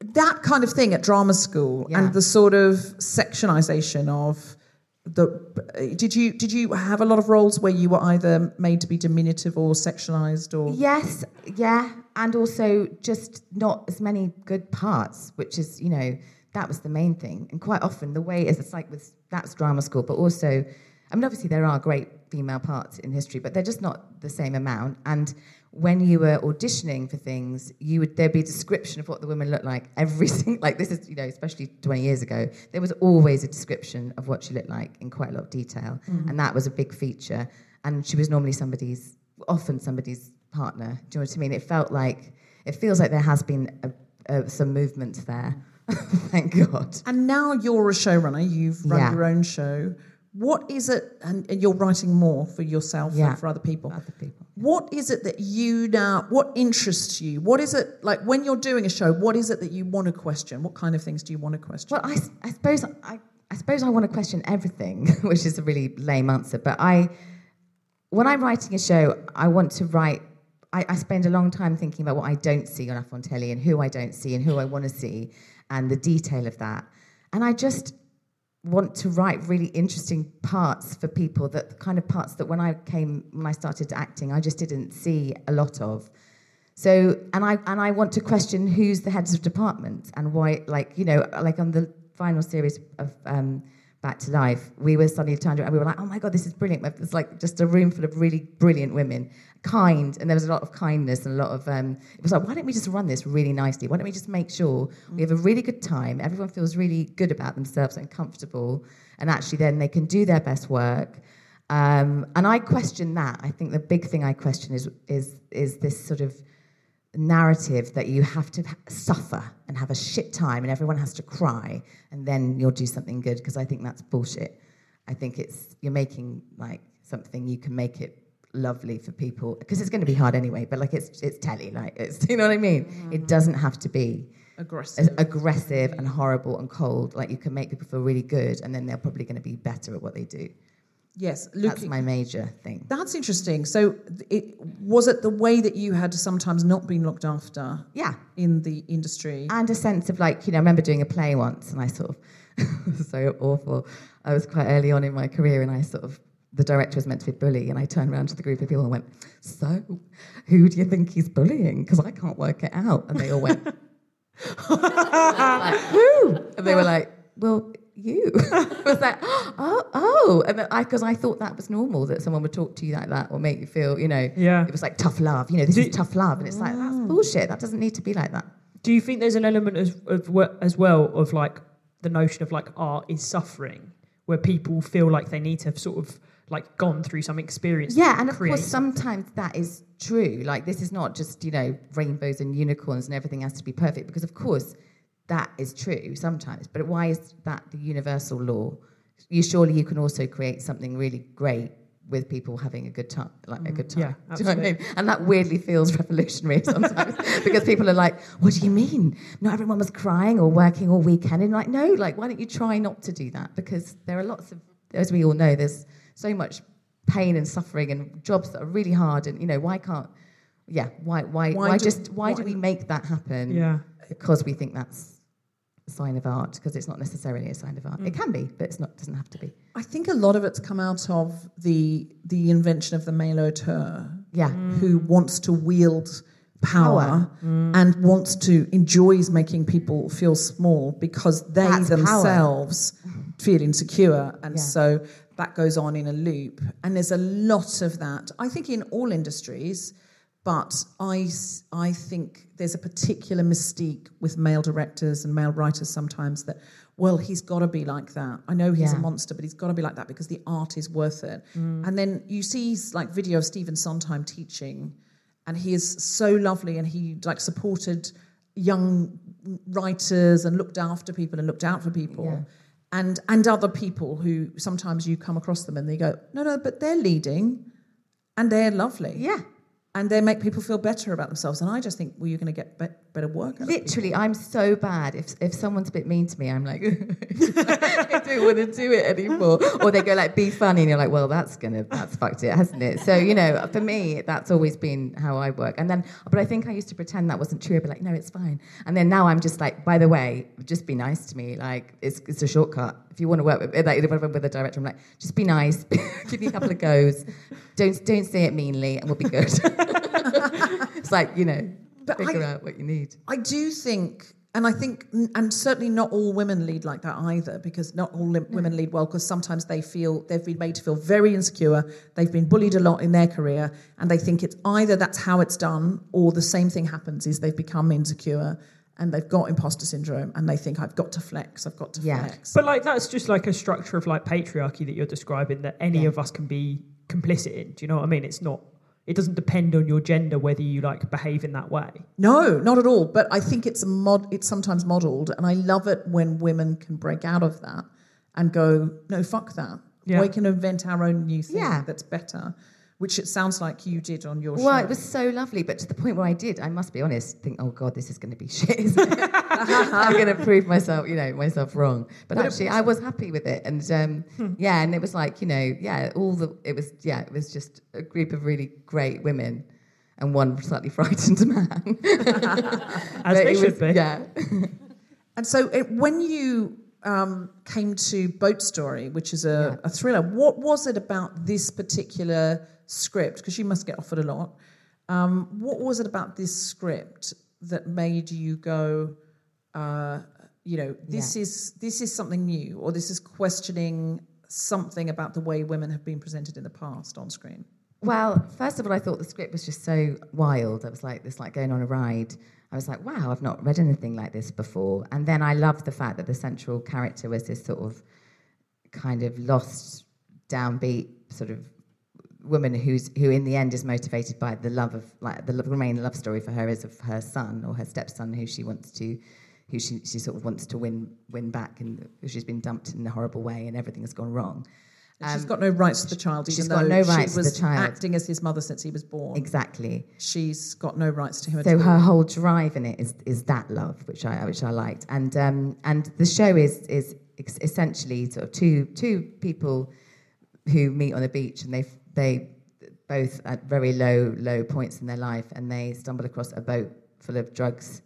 that kind of thing at drama school Yeah. and the sort of sexualization of the did you did you have a lot of roles where you were either made to be diminutive or sexualized or Yes, yeah, and also just not as many good parts, which is you know that was the main thing. And quite often the way is it's like with that's drama school, but also, I mean, obviously there are great female parts in history, but they're just not the same amount. And when you were auditioning for things, you would there'd be a description of what the women looked like every single like this is you know especially 20 years ago there was always a description of what she looked like in quite a lot of detail mm-hmm. and that was a big feature and she was normally somebody's often somebody's partner do you know what I mean it felt like it feels like there has been a, a, some movement there thank God and now you're a showrunner you've run Yeah. your own show What is it? And, and you're writing more for yourself Yeah. and for other people. Other people. What is it that you now? What interests you? What is it like when you're doing a show? What is it that you want to question? What kind of things do you want to question? Well, I, I suppose I, I suppose I want to question everything, which is a really lame answer. But I, when I'm writing a show, I want to write. I, I spend a long time thinking about what I don't see enough on telly and who I don't see and who I want to see and the detail of that. And I just want to write really interesting parts for people that the kind of parts that when I came when I started acting, I just didn't see a lot of. So and I and I want to question who's the heads of departments and why like you know like on the final series of um, Back to Life we were suddenly turned around and we were like oh my god this is brilliant it's like just a room full of really brilliant women kind and there was a lot of kindness and a lot of um, it was like why don't we just run this really nicely why don't we just make sure we have a really good time everyone feels really good about themselves and comfortable and actually then they can do their best work um, and I question that. I think the big thing I question is is is this sort of narrative that you have to suffer and have a shit time and everyone has to cry and then you'll do something good because I think that's bullshit. I think it's you're making like something you can make it lovely for people because it's going to be hard anyway. But like it's it's telly, like it's you know what I mean. It mm. doesn't have to be Aggressive. aggressive and horrible and cold. Like you can make people feel really good and then they're probably going to be better at what they do. yes, That's my major thing. That's interesting. So, it was it the way that you had sometimes not been looked after Yeah. in the industry? and a sense of like you know I remember doing a play once and I sort of so awful I was quite early on in my career and I sort of the director was meant to be bully and I turned around to the group of people and went so who do you think he's bullying? Because I can't work it out. And they all went like, who? And they were like well you. I was like oh oh. And I because I thought that was normal that someone would talk to you like that or make you feel you know Yeah. it was like tough love you know this Do- is tough love and it's like that's ah. bullshit. That doesn't need to be like that. Do you think there's an element as, of as well of like the notion of like art is suffering, where people feel like they need to have sort of like gone through some experience? Yeah, and of create course, sometimes that is true. Like, this is not just, you know, rainbows and unicorns and everything has to be perfect, because of course, that is true sometimes. But why is that the universal law? You surely you can also create something really great with people having a good time, like a mm-hmm. good time. yeah, do you know what I mean? And that weirdly feels revolutionary sometimes because people are like, "What do you mean? Not everyone was crying or working all weekend." And like, no, like, why don't you try not to do that? Because there are lots of, as we all know, there's so much pain and suffering and jobs that are really hard. And you know, why can't? Yeah, why? Why? Why Why, do- just? Why, do we make that happen? Yeah. because we think that's a sign of art because it's not necessarily a sign of art. It mm. can be, but it's not. Doesn't have to be. I think a lot of it's come out of the the invention of the male auteur, Yeah. who mm. wants to wield power, Power. Mm. and wants to enjoys making people feel small because they That's power. themselves feel insecure, and Yeah. so that goes on in a loop. And there's a lot of that. I think in all industries. But I, I think there's a particular mystique with male directors and male writers sometimes that, well, he's got to be like that. I know he's a monster, but he's got to be like that because the art is worth it. Mm. And then you see like video of Stephen Sondheim teaching, and he is so lovely, and he like supported young writers and looked after people and looked out for people. Yeah. And, and other people who sometimes you come across them and they go, no, no, but they're leading and they're lovely Yeah. and they make people feel better about themselves. And I just think, well, you're going to get better work. Literally, I'm so bad. If if someone's a bit mean to me, I'm like, I don't want to do it anymore. Or they go like, "Be funny," and you're like, "Well, that's gonna that's fucked it, hasn't it?" So you know, for me, that's always been how I work. And then, but I think I used to pretend that wasn't true. I'd be like, "No, it's fine." And then now I'm just like, by the way, just be nice to me. Like it's it's a shortcut. If you want to work with like, if I work with a director, I'm like, just be nice. Give me a couple of goes. Don't don't say it meanly, and we'll be good. it's like you know, But figure I- out what you need. I do think, and I think, and certainly not all women lead like that either, because not all lim- mm. women lead well, because sometimes they feel they've been made to feel very insecure. They've been bullied a lot in their career, and they think it's either that's how it's done, or the same thing happens is they've become insecure and they've got imposter syndrome, and they think I've got to flex, I've got to Yeah. flex. But like that's just like a structure of like patriarchy that you're describing that any Yeah. of us can be complicit in. Do you know what I mean? It's not. It doesn't depend on your gender whether you like behave in that way. No, not at all. But I think it's a mod. It's sometimes modelled, and I love it when women can break out of that and go, "No, fuck that. Yeah. We can invent our own new thing Yeah. that's better, which it sounds like you did on your Well, show. Well, it was so lovely, but to the point where I did, I must be honest, think, oh God, this is going to be shit. Isn't it? I'm going to prove myself, you know, myself wrong. But actually, I was happy with it, and um, Hmm. yeah, and it was like, you know, yeah, all the, it was, yeah, it was just a group of really great women. And one slightly frightened man. As But they should was- be. Yeah. And so, it, when you um, came to Boat Story, which is a, a thriller, what was it about this particular script? Because you must get offered a lot. Um, what was it about this script that made you go, uh, you know, this is this is something new, or this is questioning something about the way women have been presented in the past on screen? Well, first of all, I thought the script was just so wild. I was like, this like going on a ride. I was like, wow, I've not read anything like this before. And then I loved the fact that the central character was this sort of kind of lost, downbeat sort of woman who's who in the end is motivated by the love of like the, main love story for her is of her son or her stepson who she wants to who she, she sort of wants to win win back and she's been dumped in a horrible way and everything has gone wrong. And she's got no rights to the child, even she's though got no rights to the child. acting as his mother since he was born. Exactly. She's got no rights to him at So her whole drive in it is is that love, which I which I liked, and um, and the show is is essentially sort of two two people who meet on a beach, and they they both at very low low points in their life, and they stumble across a boat full of drugs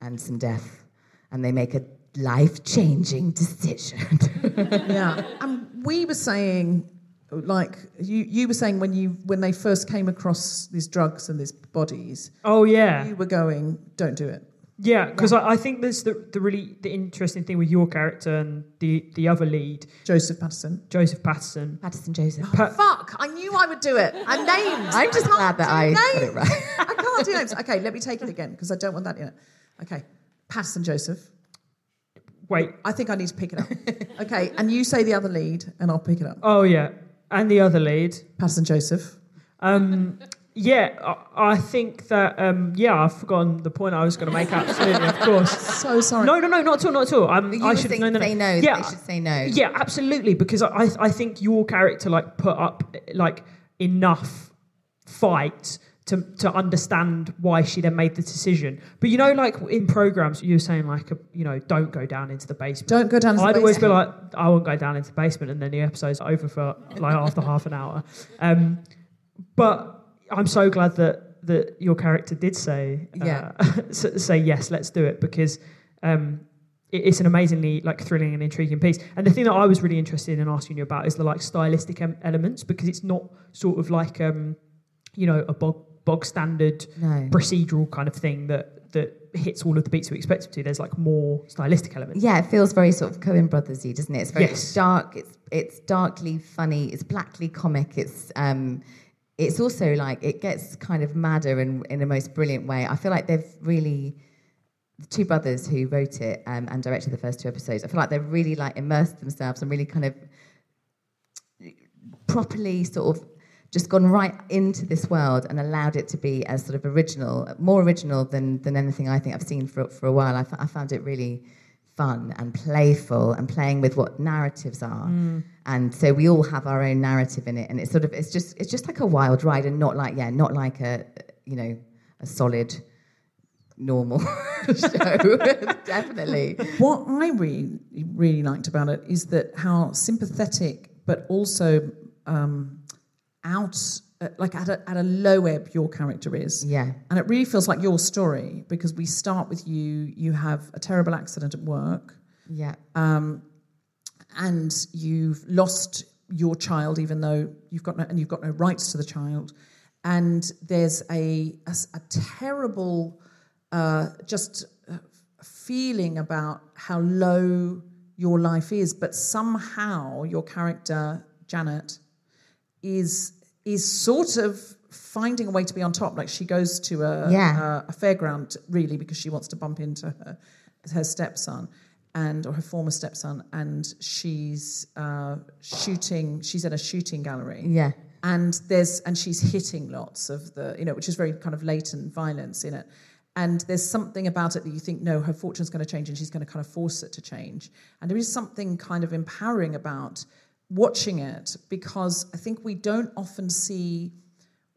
and some death, and they make a life changing decision. yeah. And we were saying, like you, you were saying when you when they first came across these drugs and these bodies, Oh yeah, you were going, "Don't do it." Yeah. Because I, I think there's the, the really the interesting thing with your character and the the other lead, Joseph Patterson. Joseph Patterson. Patterson Joseph. Pa- Fuck! I knew I would do it. I'm named. I'm just glad that do I got it right. I can't do names. Okay, let me take it again because I don't want that in it. Okay, Patterson Joseph. Wait. I think I need to pick it up. Okay, and you say the other lead, and I'll pick it up. Oh yeah, and the other lead. Patterson Joseph. Um, yeah, I, I think that um, yeah, I've forgotten the point I was going to make. Absolutely, of course. So sorry. No, no, no, not at all, not at all. I'm, You I should saying no, no, no. say no, Yeah, they should say no. Yeah, absolutely. Because I, I- think your character like put up like enough fight to to understand why she then made the decision. But you know, like in programs, you were saying like, you know, don't go down into the basement. Don't go down into the I'd always be like, I won't go down into the basement, and then the episode's over for like after half an hour. Um, but I'm so glad that that your character did say uh, Yeah. say yes, let's do it because um, it- it's an amazingly like thrilling and intriguing piece. And the thing that I was really interested in asking you about is the like stylistic em- elements because it's not sort of like um, you know a bog bog standard No. procedural kind of thing that that hits all of the beats we expect it to. There's like more stylistic elements. Yeah, it feels very sort of Coen Brothersy, doesn't it? It's very Yes. dark. It's it's darkly funny. It's blackly comic. It's um, it's also like it gets kind of madder in in the most brilliant way. I feel like they've really the two brothers who wrote it um, and directed the first two episodes. I feel like they've really like immersed themselves and really kind of properly sort of just gone right into this world and allowed it to be as sort of original, more original than than anything I think I've seen for for a while. I, f- I found it really fun and playful and playing with what narratives are. And so we all have our own narrative in it, and it's sort of it's just it's just like a wild ride and not like yeah, not like a you know a solid normal show. Definitely. What I really, really liked about it is that how sympathetic, but also um, out, uh, like at a, at a low ebb, your character is. Yeah. And it really feels like your story because we start with you, you have a terrible accident at work, Yeah. and you've lost your child, even though you've got no, and you've got no rights to the child. And there's a a terrible uh, just uh, feeling about how low your life is, but somehow your character, Janet, is is sort of finding a way to be on top. Like she goes to a, Yeah. a, a fairground really because she wants to bump into her, her stepson and or her former stepson, and she's uh, shooting. She's at a shooting gallery Yeah. and there's and she's hitting lots of the you know which is very kind of latent violence in it and there's something about it that you think no her fortune's going to change and she's going to kind of force it to change and there is something kind of empowering about watching it because I think we don't often see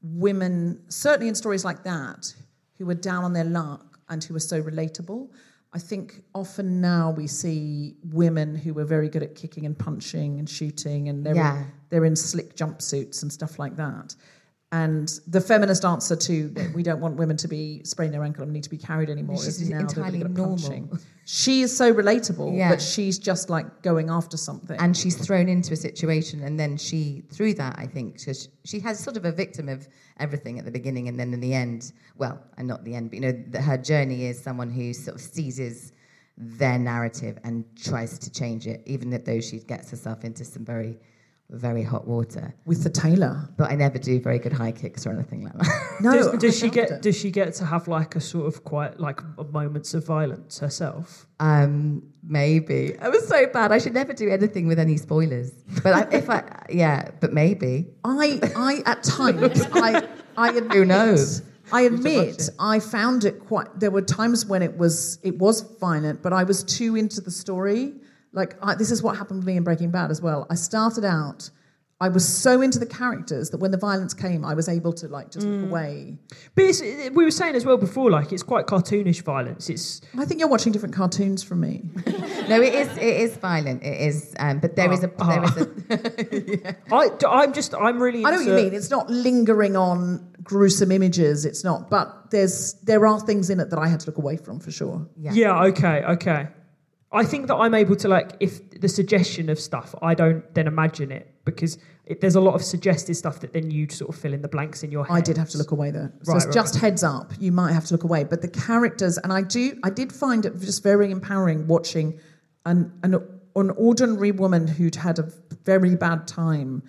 women, certainly in stories like that, who are down on their luck and who are so relatable. I think often now we see women who are very good at kicking and punching and shooting, and they're Yeah. they're in slick jumpsuits and stuff like that. And the feminist answer to that we don't want women to be spraining their ankle and need to be carried anymore She's is now entirely normal. punching. She is so relatable, Yeah. but she's just like going after something. and she's thrown into a situation and then she through that i think she, she has sort of a victim of everything at the beginning and then in the end well and not the end but you know that her journey is someone who sort of seizes their narrative and tries to change it even though she gets herself into some very very hot water with the tailor. but i never do very good high kicks or anything like that No, does, does she get it. does she get to have like a sort of quite like moments of violence herself? um maybe i was so bad i should never do anything with any spoilers but I, if i yeah but maybe I, I at times, I, I admit, Who knows? I admit, I found it quite. There were times when it was it was violent, but I was too into the story. Like I, this is what happened with me in Breaking Bad as well. I started out. I was so into the characters that when the violence came, I was able to like just Mm. look away. But it's, we were saying as well before, like it's quite cartoonish violence. It's I think you're watching different cartoons from me. no it is it is violent it is um but there is a there is a I, I'm just I'm really. I know what you mean. It's not lingering on gruesome images. It's not, but there's there are things in it that I had to look away from for sure. Yeah. Yeah. Okay. Okay. I think that I'm able to like if the suggestion of stuff, I don't then imagine it because it, there's a lot of suggested stuff that then you sort of fill in the blanks in your head. I did have to look away though. So Right, it's right, just heads up. You might have to look away, but the characters, and I do, I did find it just very empowering watching an an, an ordinary woman who'd had a very bad time,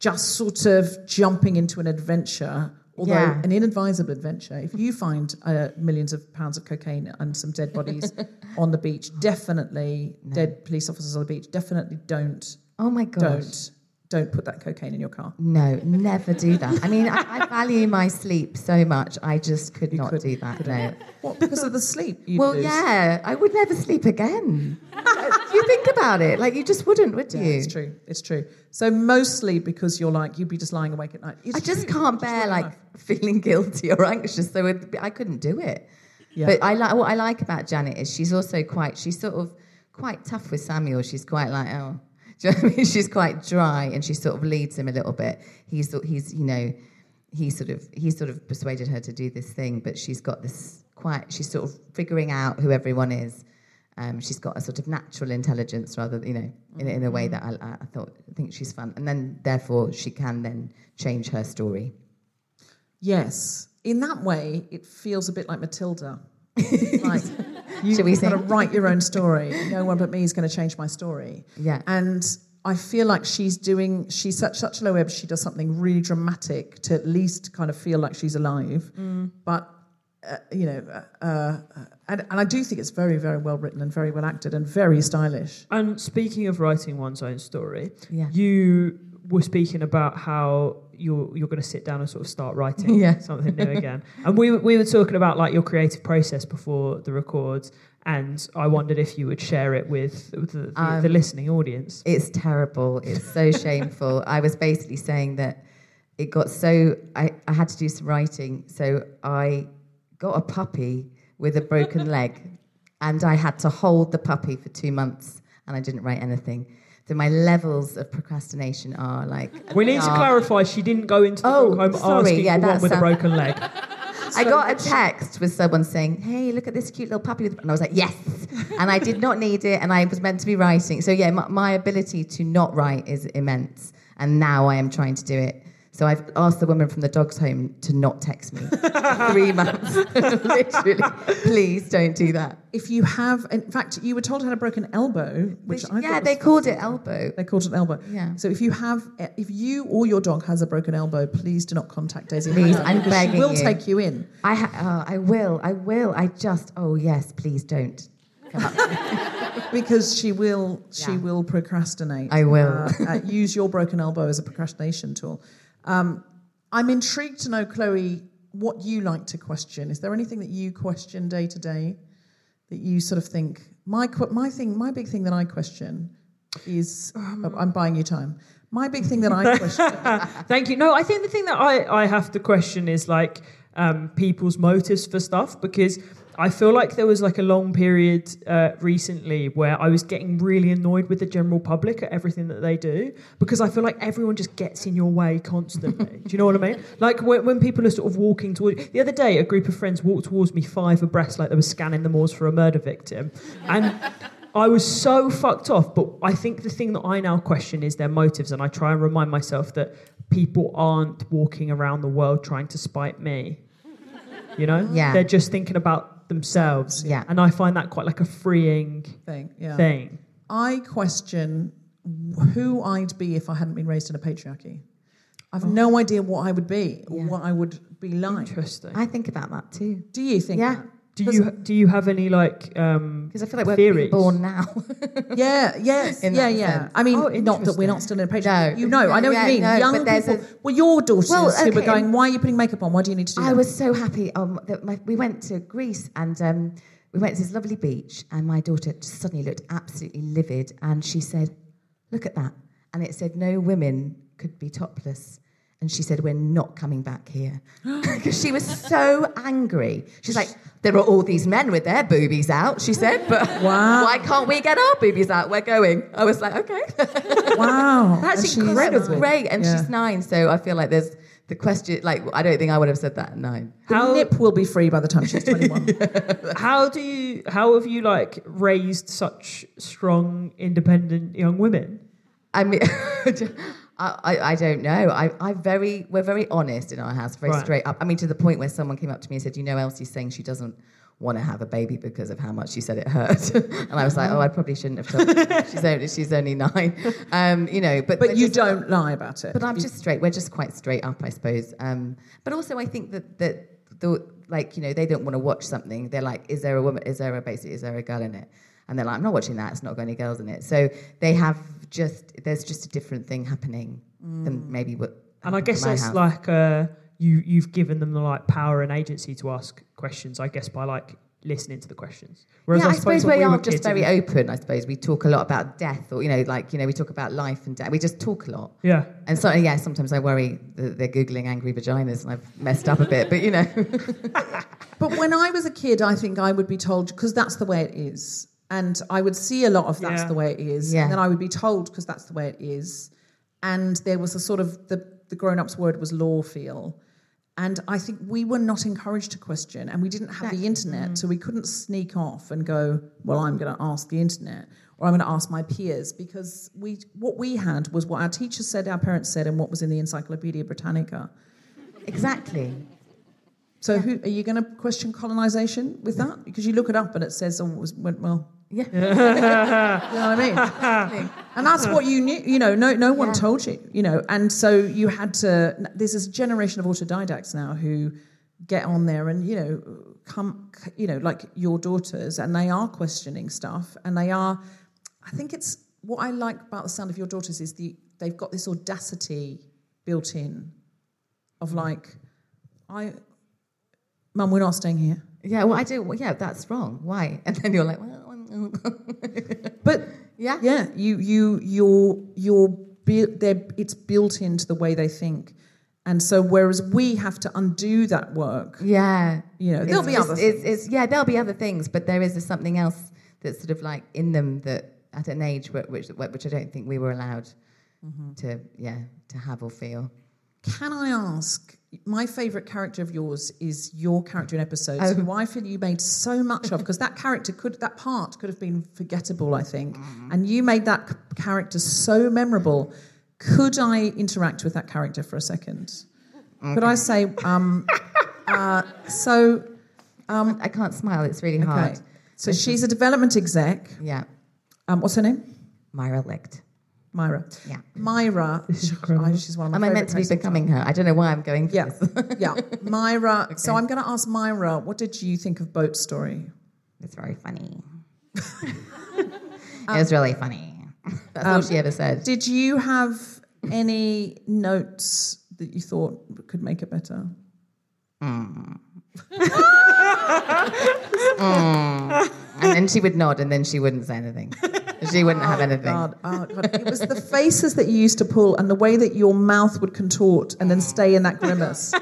just sort of jumping into an adventure. Although Yeah. an inadvisable adventure, if you find uh, millions of pounds of cocaine and some dead bodies on the beach, definitely dead police officers on the beach, definitely don't, oh my god! don't, don't put that cocaine in your car. No, never do that. I mean, I, I value my sleep so much. I just could not couldn't, do that. No. What because of the sleep? Well, lose? yeah, I would never sleep again. you think about it, like you just wouldn't, would you? Yeah, it's true. It's true. So mostly because you're like you'd be just lying awake at night. It's I just true. can't bear like life. feeling guilty or anxious, so it, I couldn't do it. Yeah. But I like what I like about Janet is she's also quite she's sort of quite tough with Samuel. She's quite like oh, do you know what I mean? She's quite dry and she sort of leads him a little bit. He's he's you know he sort of he sort of persuaded her to do this thing, but she's got this quite she's sort of figuring out who everyone is. Um, she's got a sort of natural intelligence rather, you know, in, in a way that I, I thought I think she's fun, and then therefore she can then change her story. yes, in that way, it feels a bit like Matilda. like you, Shall we you've got to write your own story. No one but me is going to change my story. Yeah. and. I feel like she's doing. She's such such a low ebb. She does something really dramatic to at least kind of feel like she's alive. Mm. But uh, you know, uh, uh, and, and I do think it's very very well written and very well acted and very stylish. And speaking of writing one's own story, Yeah. you were speaking about how you're you're going to sit down and sort of start writing Yeah. something new again. and we were- we were talking about like your creative process before the records, and I wondered if you would share it with the, the, the Um, listening audience. It's terrible. It's so shameful. I was basically saying that it got so I, I had to do some writing, so I got a puppy with a broken leg, and I had to hold the puppy for two months, and I didn't write anything. So my levels of procrastination are like. We need to clarify. She didn't go into the Oh, book home sorry, asking yeah, for with a a- broken leg. I got a text with someone saying, "Hey, look at this cute little puppy," and I was like, "Yes!" and I did not need it, and I was meant to be writing. So yeah, my, my ability to not write is immense, and now I am trying to do it. So I've asked the woman from the dogs home to not text me three months. Literally, please don't do that. If you have, in fact, you were told I had a broken elbow, which I yeah, thought they was called it elbow. They called it an elbow. Yeah. So if you have, if you or your dog has a broken elbow, please do not contact Daisy. Please, Hannah, I'm because begging She will you. take you in I ha- oh, I will, I will. I just, oh yes, please don't. Because she will. She Yeah. will procrastinate. I will. Uh, uh, use your broken elbow as a procrastination tool. Um, I'm intrigued to know, Chloe, what you like to question. Is there anything that you question day to day that you sort of think my my thing, my big thing that I question is I'm buying you time. My big thing that I question. Thank you. No, I think the thing that I, I have to question is like um, people's motives for stuff because I feel like there was like a long period uh, recently where I was getting really annoyed with the general public at everything that they do because I feel like everyone just gets in your way constantly. do you know what I mean? Like when, when people are sort of walking towards. the other day, a group of friends walked towards me five abreast like they were scanning the moors for a murder victim, and. I was so fucked off, but I think the thing that I now question is their motives, and I try and remind myself that people aren't walking around the world trying to spite me. You know, Yeah. they're just thinking about themselves. Yeah. and I find that quite like a freeing thing, yeah. thing. I question who I'd be if I hadn't been raised in a patriarchy. I've oh. no idea what I would be or Yeah. what I would be like. Interesting. I think about that too. Do you think? Yeah. that? Do you do you have any like um, Because I feel like we're being theories? born now. Yeah, yes, yeah, yeah. sense. I mean, Oh, not that we're not still in a patriarchy. No. You know, I know Yeah, what you mean. no, Young but people. a- well, your daughters Well, who were going, "Why are you putting makeup on? Why do you need to do I that?" was so happy. Um, that my, we went to Greece and um, we went to this lovely beach, and my daughter just suddenly looked absolutely livid, and she said, "Look at that!" And it said, "No women could be topless." And she said, "We're not coming back here," because she was so angry. She's like, "There are all these men with their boobies out," she said, "but Wow. why can't we get our boobies out? We're going." I was like, "Okay." wow, That's And she's incredible. nine. Great, and Yeah. she's nine, so I feel like there's the question. Like, I don't think I would have said that at nine. The How- nip will be free by the time she's twenty-one. How do you how have you like raised such strong, independent young women? I mean, I, I, I don't know. I, I very, we're very honest in our house, very Right. straight up. I mean, to the point where someone came up to me and said, "You know, Elsie's saying she doesn't want to have a baby because of how much she said it hurt." and I was like, "Oh, I probably shouldn't have told her. She's only, she's only nine. Um, you know, but but you just- don't lie about it. But I'm just straight. We're just quite straight up, I suppose. Um, but also, I think that that the like you know they don't want to watch something. They're like, is there a woman? Is there a basically? Is there a girl in it? And they're like, I'm not watching that. It's not got any girls in it. So they have just there's just a different thing happening than maybe what. And I guess in my that's house. like uh, you you've given them the like power and agency to ask questions. I guess by like listening to the questions. Whereas yeah, I, I suppose when we were are just very was- open. I suppose we talk a lot about death, or you know, like you know, we talk about life and death. We just talk a lot. Yeah. And so, yeah, sometimes I worry that they're googling angry vaginas, and I've messed up a bit. But you know, But when I was a kid, I think I would be told because that's the way it is, and I would see a lot of that's Yeah. the way it is, Yeah. and then I would be told because that's the way it is, and there was a sort of the the grown ups word was law feel, and I think we were not encouraged to question, and we didn't have the internet, so mm. we couldn't sneak off and go, well, I'm going to ask the internet. Or I'm going to ask my peers because we what we had was what our teachers said, our parents said, and what was in the Encyclopedia Britannica. exactly. So, who, are you going to question colonization with that? Because you look it up and it says, "Oh, it was, went well." Yeah. You know what I mean? and that's what you knew. You know, no, no one Yeah. told you. You know, and so you had to. There's this generation of autodidacts now who get on there and you know come, you know, like your daughters, and they are questioning stuff, and they are. I think it's what I like about the sound of your daughters is the they've got this audacity built in, of like, I, mum, we're not staying here. Yeah, well, I do. Well, yeah, that's wrong. Why? And then you're like, well, But yeah, yeah, you you you're you're they're, it's built into the way they think, and so whereas we have to undo that work, yeah. you know, there'll It's be other It's, things. it's, yeah, there'll be other things, but there is a something else that's sort of like in them that at an age wh- which which I don't think we were allowed Mm-hmm. to yeah to have or feel. Can I ask? My favourite character of yours is your character in episodes, Oh. who I feel you made so much of because that character could that part could have been forgettable, I think, Mm-hmm. and you made that character so memorable. Could I interact with that character for a second? Could I say, um, uh, so Um, I can't smile. It's really okay, hard. so she's a development exec. Yeah, Um, what's her name? Myra Licht. Myra. Yeah. Myra. is incredible. Oh, she's one of my Am I favourite meant to be characters of becoming her? I don't know why I'm going for Yeah, this. yeah. Myra. So I'm going to ask Myra, what did you think of Boat Story? It's very funny. it was really funny. That's all um, she ever said. Did you have any notes that you thought could make it better? Mm. Mm. And then she would nod, and then she wouldn't say anything. She wouldn't have anything. God. Oh, God. It was the faces that you used to pull and the way that your mouth would contort and then stay in that grimace.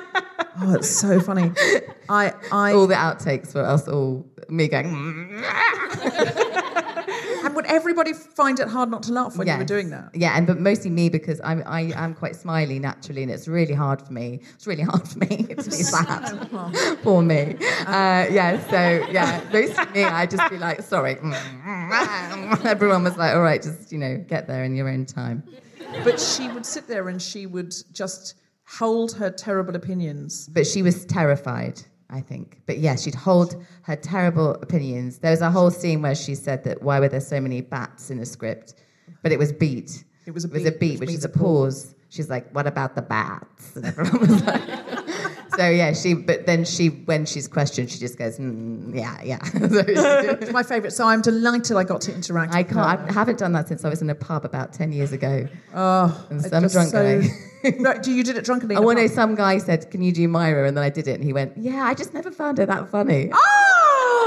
Oh, it's so funny. I, I, All the outtakes were us all me going. Mm. would everybody find it hard not to laugh when you were doing that? Yeah, and but mostly me because I'm I am quite smiley naturally, and it's really hard for me. It's really hard for me to be sad. for me. Uh, yeah, so yeah, mostly me. I just be like, sorry. Everyone was like, all right, just you know, get there in your own time. But she would sit there and she would just hold her terrible opinions. But she was terrified. I think. But yeah, she'd hold her terrible opinions. There was a whole scene where she said that why were there so many bats in a script? But it was beat. It was a It was a beat, beat, which which, is a a pause. She's like, "What about the bats?" And everyone was like, "So yeah." She, but then she, when she's questioned, she just goes, mm, "Yeah, yeah." It's my favourite. So I'm delighted I got to interact I can't. her. I haven't done that since I was in a pub about ten years ago. Oh, And some drunk so- guy. Right, do you did it drunkenly? I in a want to pub? know. Some guy said, "Can you do Myra?" And then I did it, and he went, "Yeah, I just never found her that funny."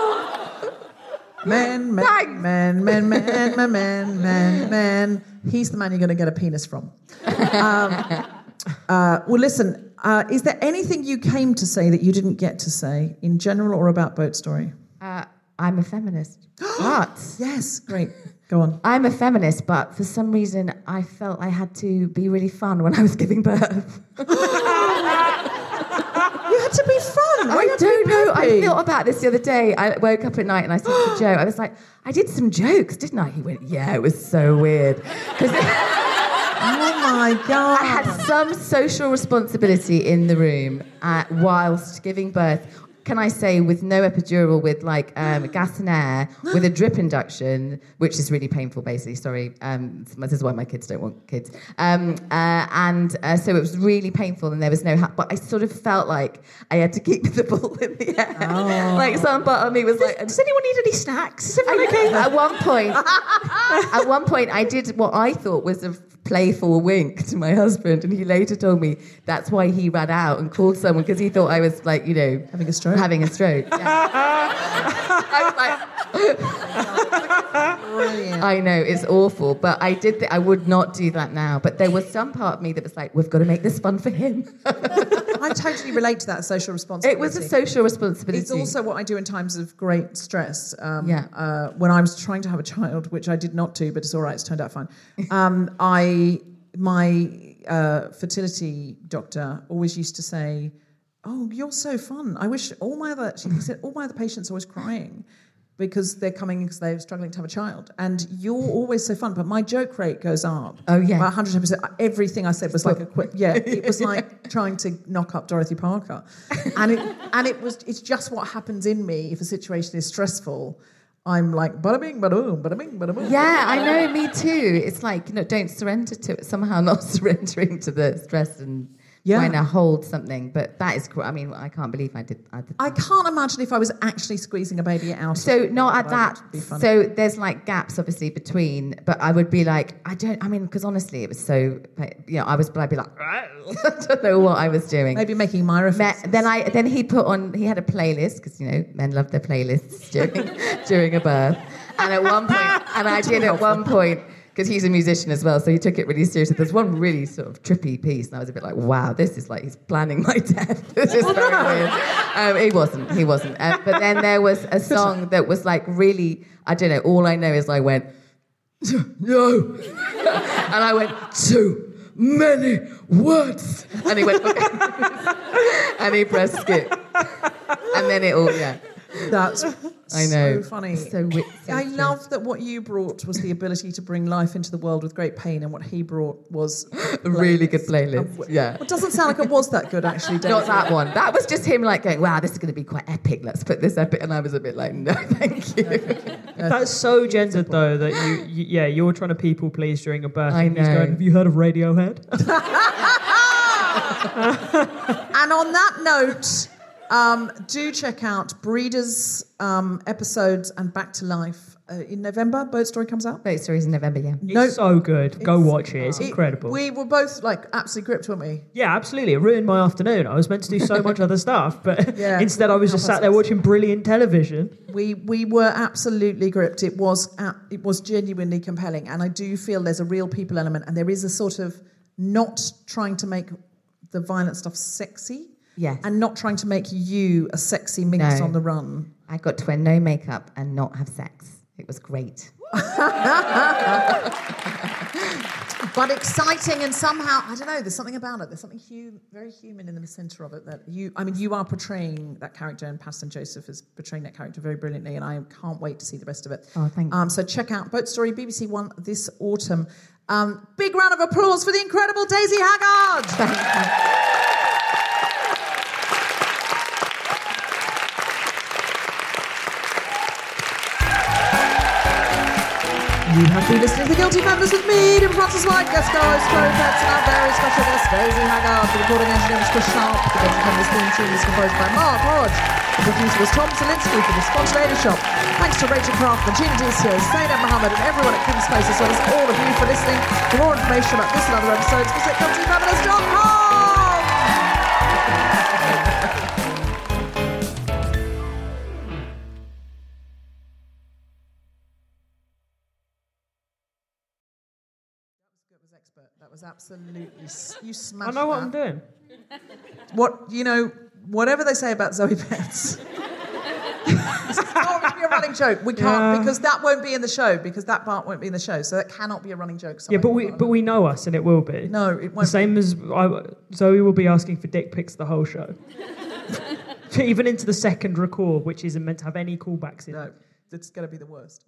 Oh! Man, man, Thanks. man, man, man, man, man, man, man. He's the man you're going to get a penis from. Um, uh, well, listen, uh, is there anything you came to say that you didn't get to say in general or about Boat Story? Uh, I'm a feminist. What? Yes, great. Go on. I'm a feminist, but for some reason I felt I had to be really fun when I was giving birth. You had to be fun. I you had to be don't know. I thought about this the other day. I woke up at night and I said to Joe, I was like, I did some jokes, didn't I? He went, Yeah, it was so weird. Oh my God. I had some social responsibility in the room uh, whilst giving birth. Can I say with no epidural, with like um, gas and air, with a drip induction, which is really painful, basically. Sorry, um, this is why my kids don't want kids. Um, uh, and uh, so it was really painful, and there was no. Ha- but I sort of felt like I had to keep the ball in the air. Like some part of me was like, Does anyone need any snacks? Is everyone I- okay? At one point, at one point, I did what I thought was a playful wink to my husband, and he later told me that's why he ran out and called someone because he thought I was like, you know, Having a stroke? Having a stroke. Yeah. I was like, Brilliant. I know it's awful, but I did. Th- I would not do that now. But there was some part of me that was like, we've got to make this fun for him. I totally relate to that social responsibility. it was a social responsibility. It's also what I do in times of great stress. Um, Yeah. Uh, when I was trying to have a child, which I did not do, but it's all right. It's turned out fine. Um, I my uh, fertility doctor always used to say, "Oh, you're so fun. I wish all my other." She said, "All my other patients are always crying." Because they're coming because they're struggling to have a child, and you're always so fun. But my joke rate goes up. Oh, yeah. by 110 percent. Everything I said was like a quick. Yeah, it was like trying to knock up Dorothy Parker, and it and it was. It's just what happens in me if a situation is stressful. I'm like bada bing, bada boom, bada bing, bada boom. Yeah, I know, me too. It's like, you know, don't surrender to it, somehow not surrendering to the stress and Yeah. trying to hold something. But that is, cr- I mean, I can't believe I did, I did I can't imagine if I was actually squeezing a baby out. So not at That that. would be funny. So there's like gaps obviously between, but I would be like, I don't. I mean, because honestly, it was so. You know, I was. But I'd be like, I don't know what I was doing. Maybe making. Me- faces. then I then he put on. He had a playlist because you know men love their playlists during during a birth. And at one point, and I did at one point. Because he's a musician as well, so he took it really seriously. There's one really sort of trippy piece, and I was a bit like, "Wow, this is like he's planning my death." This is very weird. Um, he wasn't. He wasn't. Uh, but then there was a song that was like really. I don't know. All I know is I went, "No," and I went, "Too many words," and he went, "Okay," and he pressed skip, and then it all yeah. That's I know. so funny. So, wi- so I love that what you brought was the ability to bring life into the world with great pain, and what he brought was a really good playlist. Well, Yeah. It doesn't sound like it was that good, actually. Dave. Not that one. That was just him like going, wow, this is going to be quite epic. Let's put this epic. And I was a bit like, no, thank you. That's so gendered though that you, you yeah you're trying to people please during a birth. I and he's know. Going, Have you heard of Radiohead? And on that note, Um, do check out Breeders um, episodes and Back to Life uh, in November. Boat Story comes out. Boat stories in November, yeah. It's No- so good. Go watch it. It's It- incredible. We were both like absolutely gripped, weren't we? yeah, absolutely. It ruined my afternoon. I was meant to do so much other stuff, but Yeah. instead I was just sat there watching brilliant television. We we were absolutely gripped. It was a- it was genuinely compelling, and I do feel there's a real people element, and there is a sort of not trying to make the violent stuff sexy, Yes. and not trying to make you a sexy minx No. on the run. I got to wear no makeup and not have sex. It was great. but exciting and somehow I don't know. There's something about it. There's something very human in the centre of it that you. I mean, you are portraying that character, and Paterson Joseph is portraying that character very brilliantly, and I can't wait to see the rest of it. Oh, thank you. Um, so check out Boat Story BBC One this autumn. Um, big round of applause for the incredible Daisy Haggard. You have been listening to The Guilty Feminist with me, Tim Frances-White, guest stars, Chloe Petts, and our very special guest, Daisy Haggard. The recording engineer was Chris Sharp. The Guilty Feminist theme tune was composed by Mark Hodge. The producer was Tom Zelinsky from the Lady Shop. Thanks to Rachel Craft, Gina Dicio, Zainab Mohammed, and everyone at Kings Place, as well as all of you for listening. For more information about this and other episodes, visit guiltyfeminist.com. was expert. That was absolutely you you I know what that. I'm doing. What you know, whatever they say about Zoe Betts. this is not be a running joke. We can't Yeah. because that won't be in the show because that part won't be in the show. So that cannot be a running joke. Yeah, but we but we know us, and it will be. No, it The won't. same as I, Zoe will be asking for dick pics the whole show, even into the second record, which isn't meant to have any callbacks in. Be. it. No, it's going to be the worst.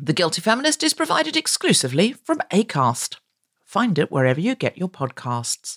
The Guilty Feminist is provided exclusively from ACAST. Find it wherever you get your podcasts.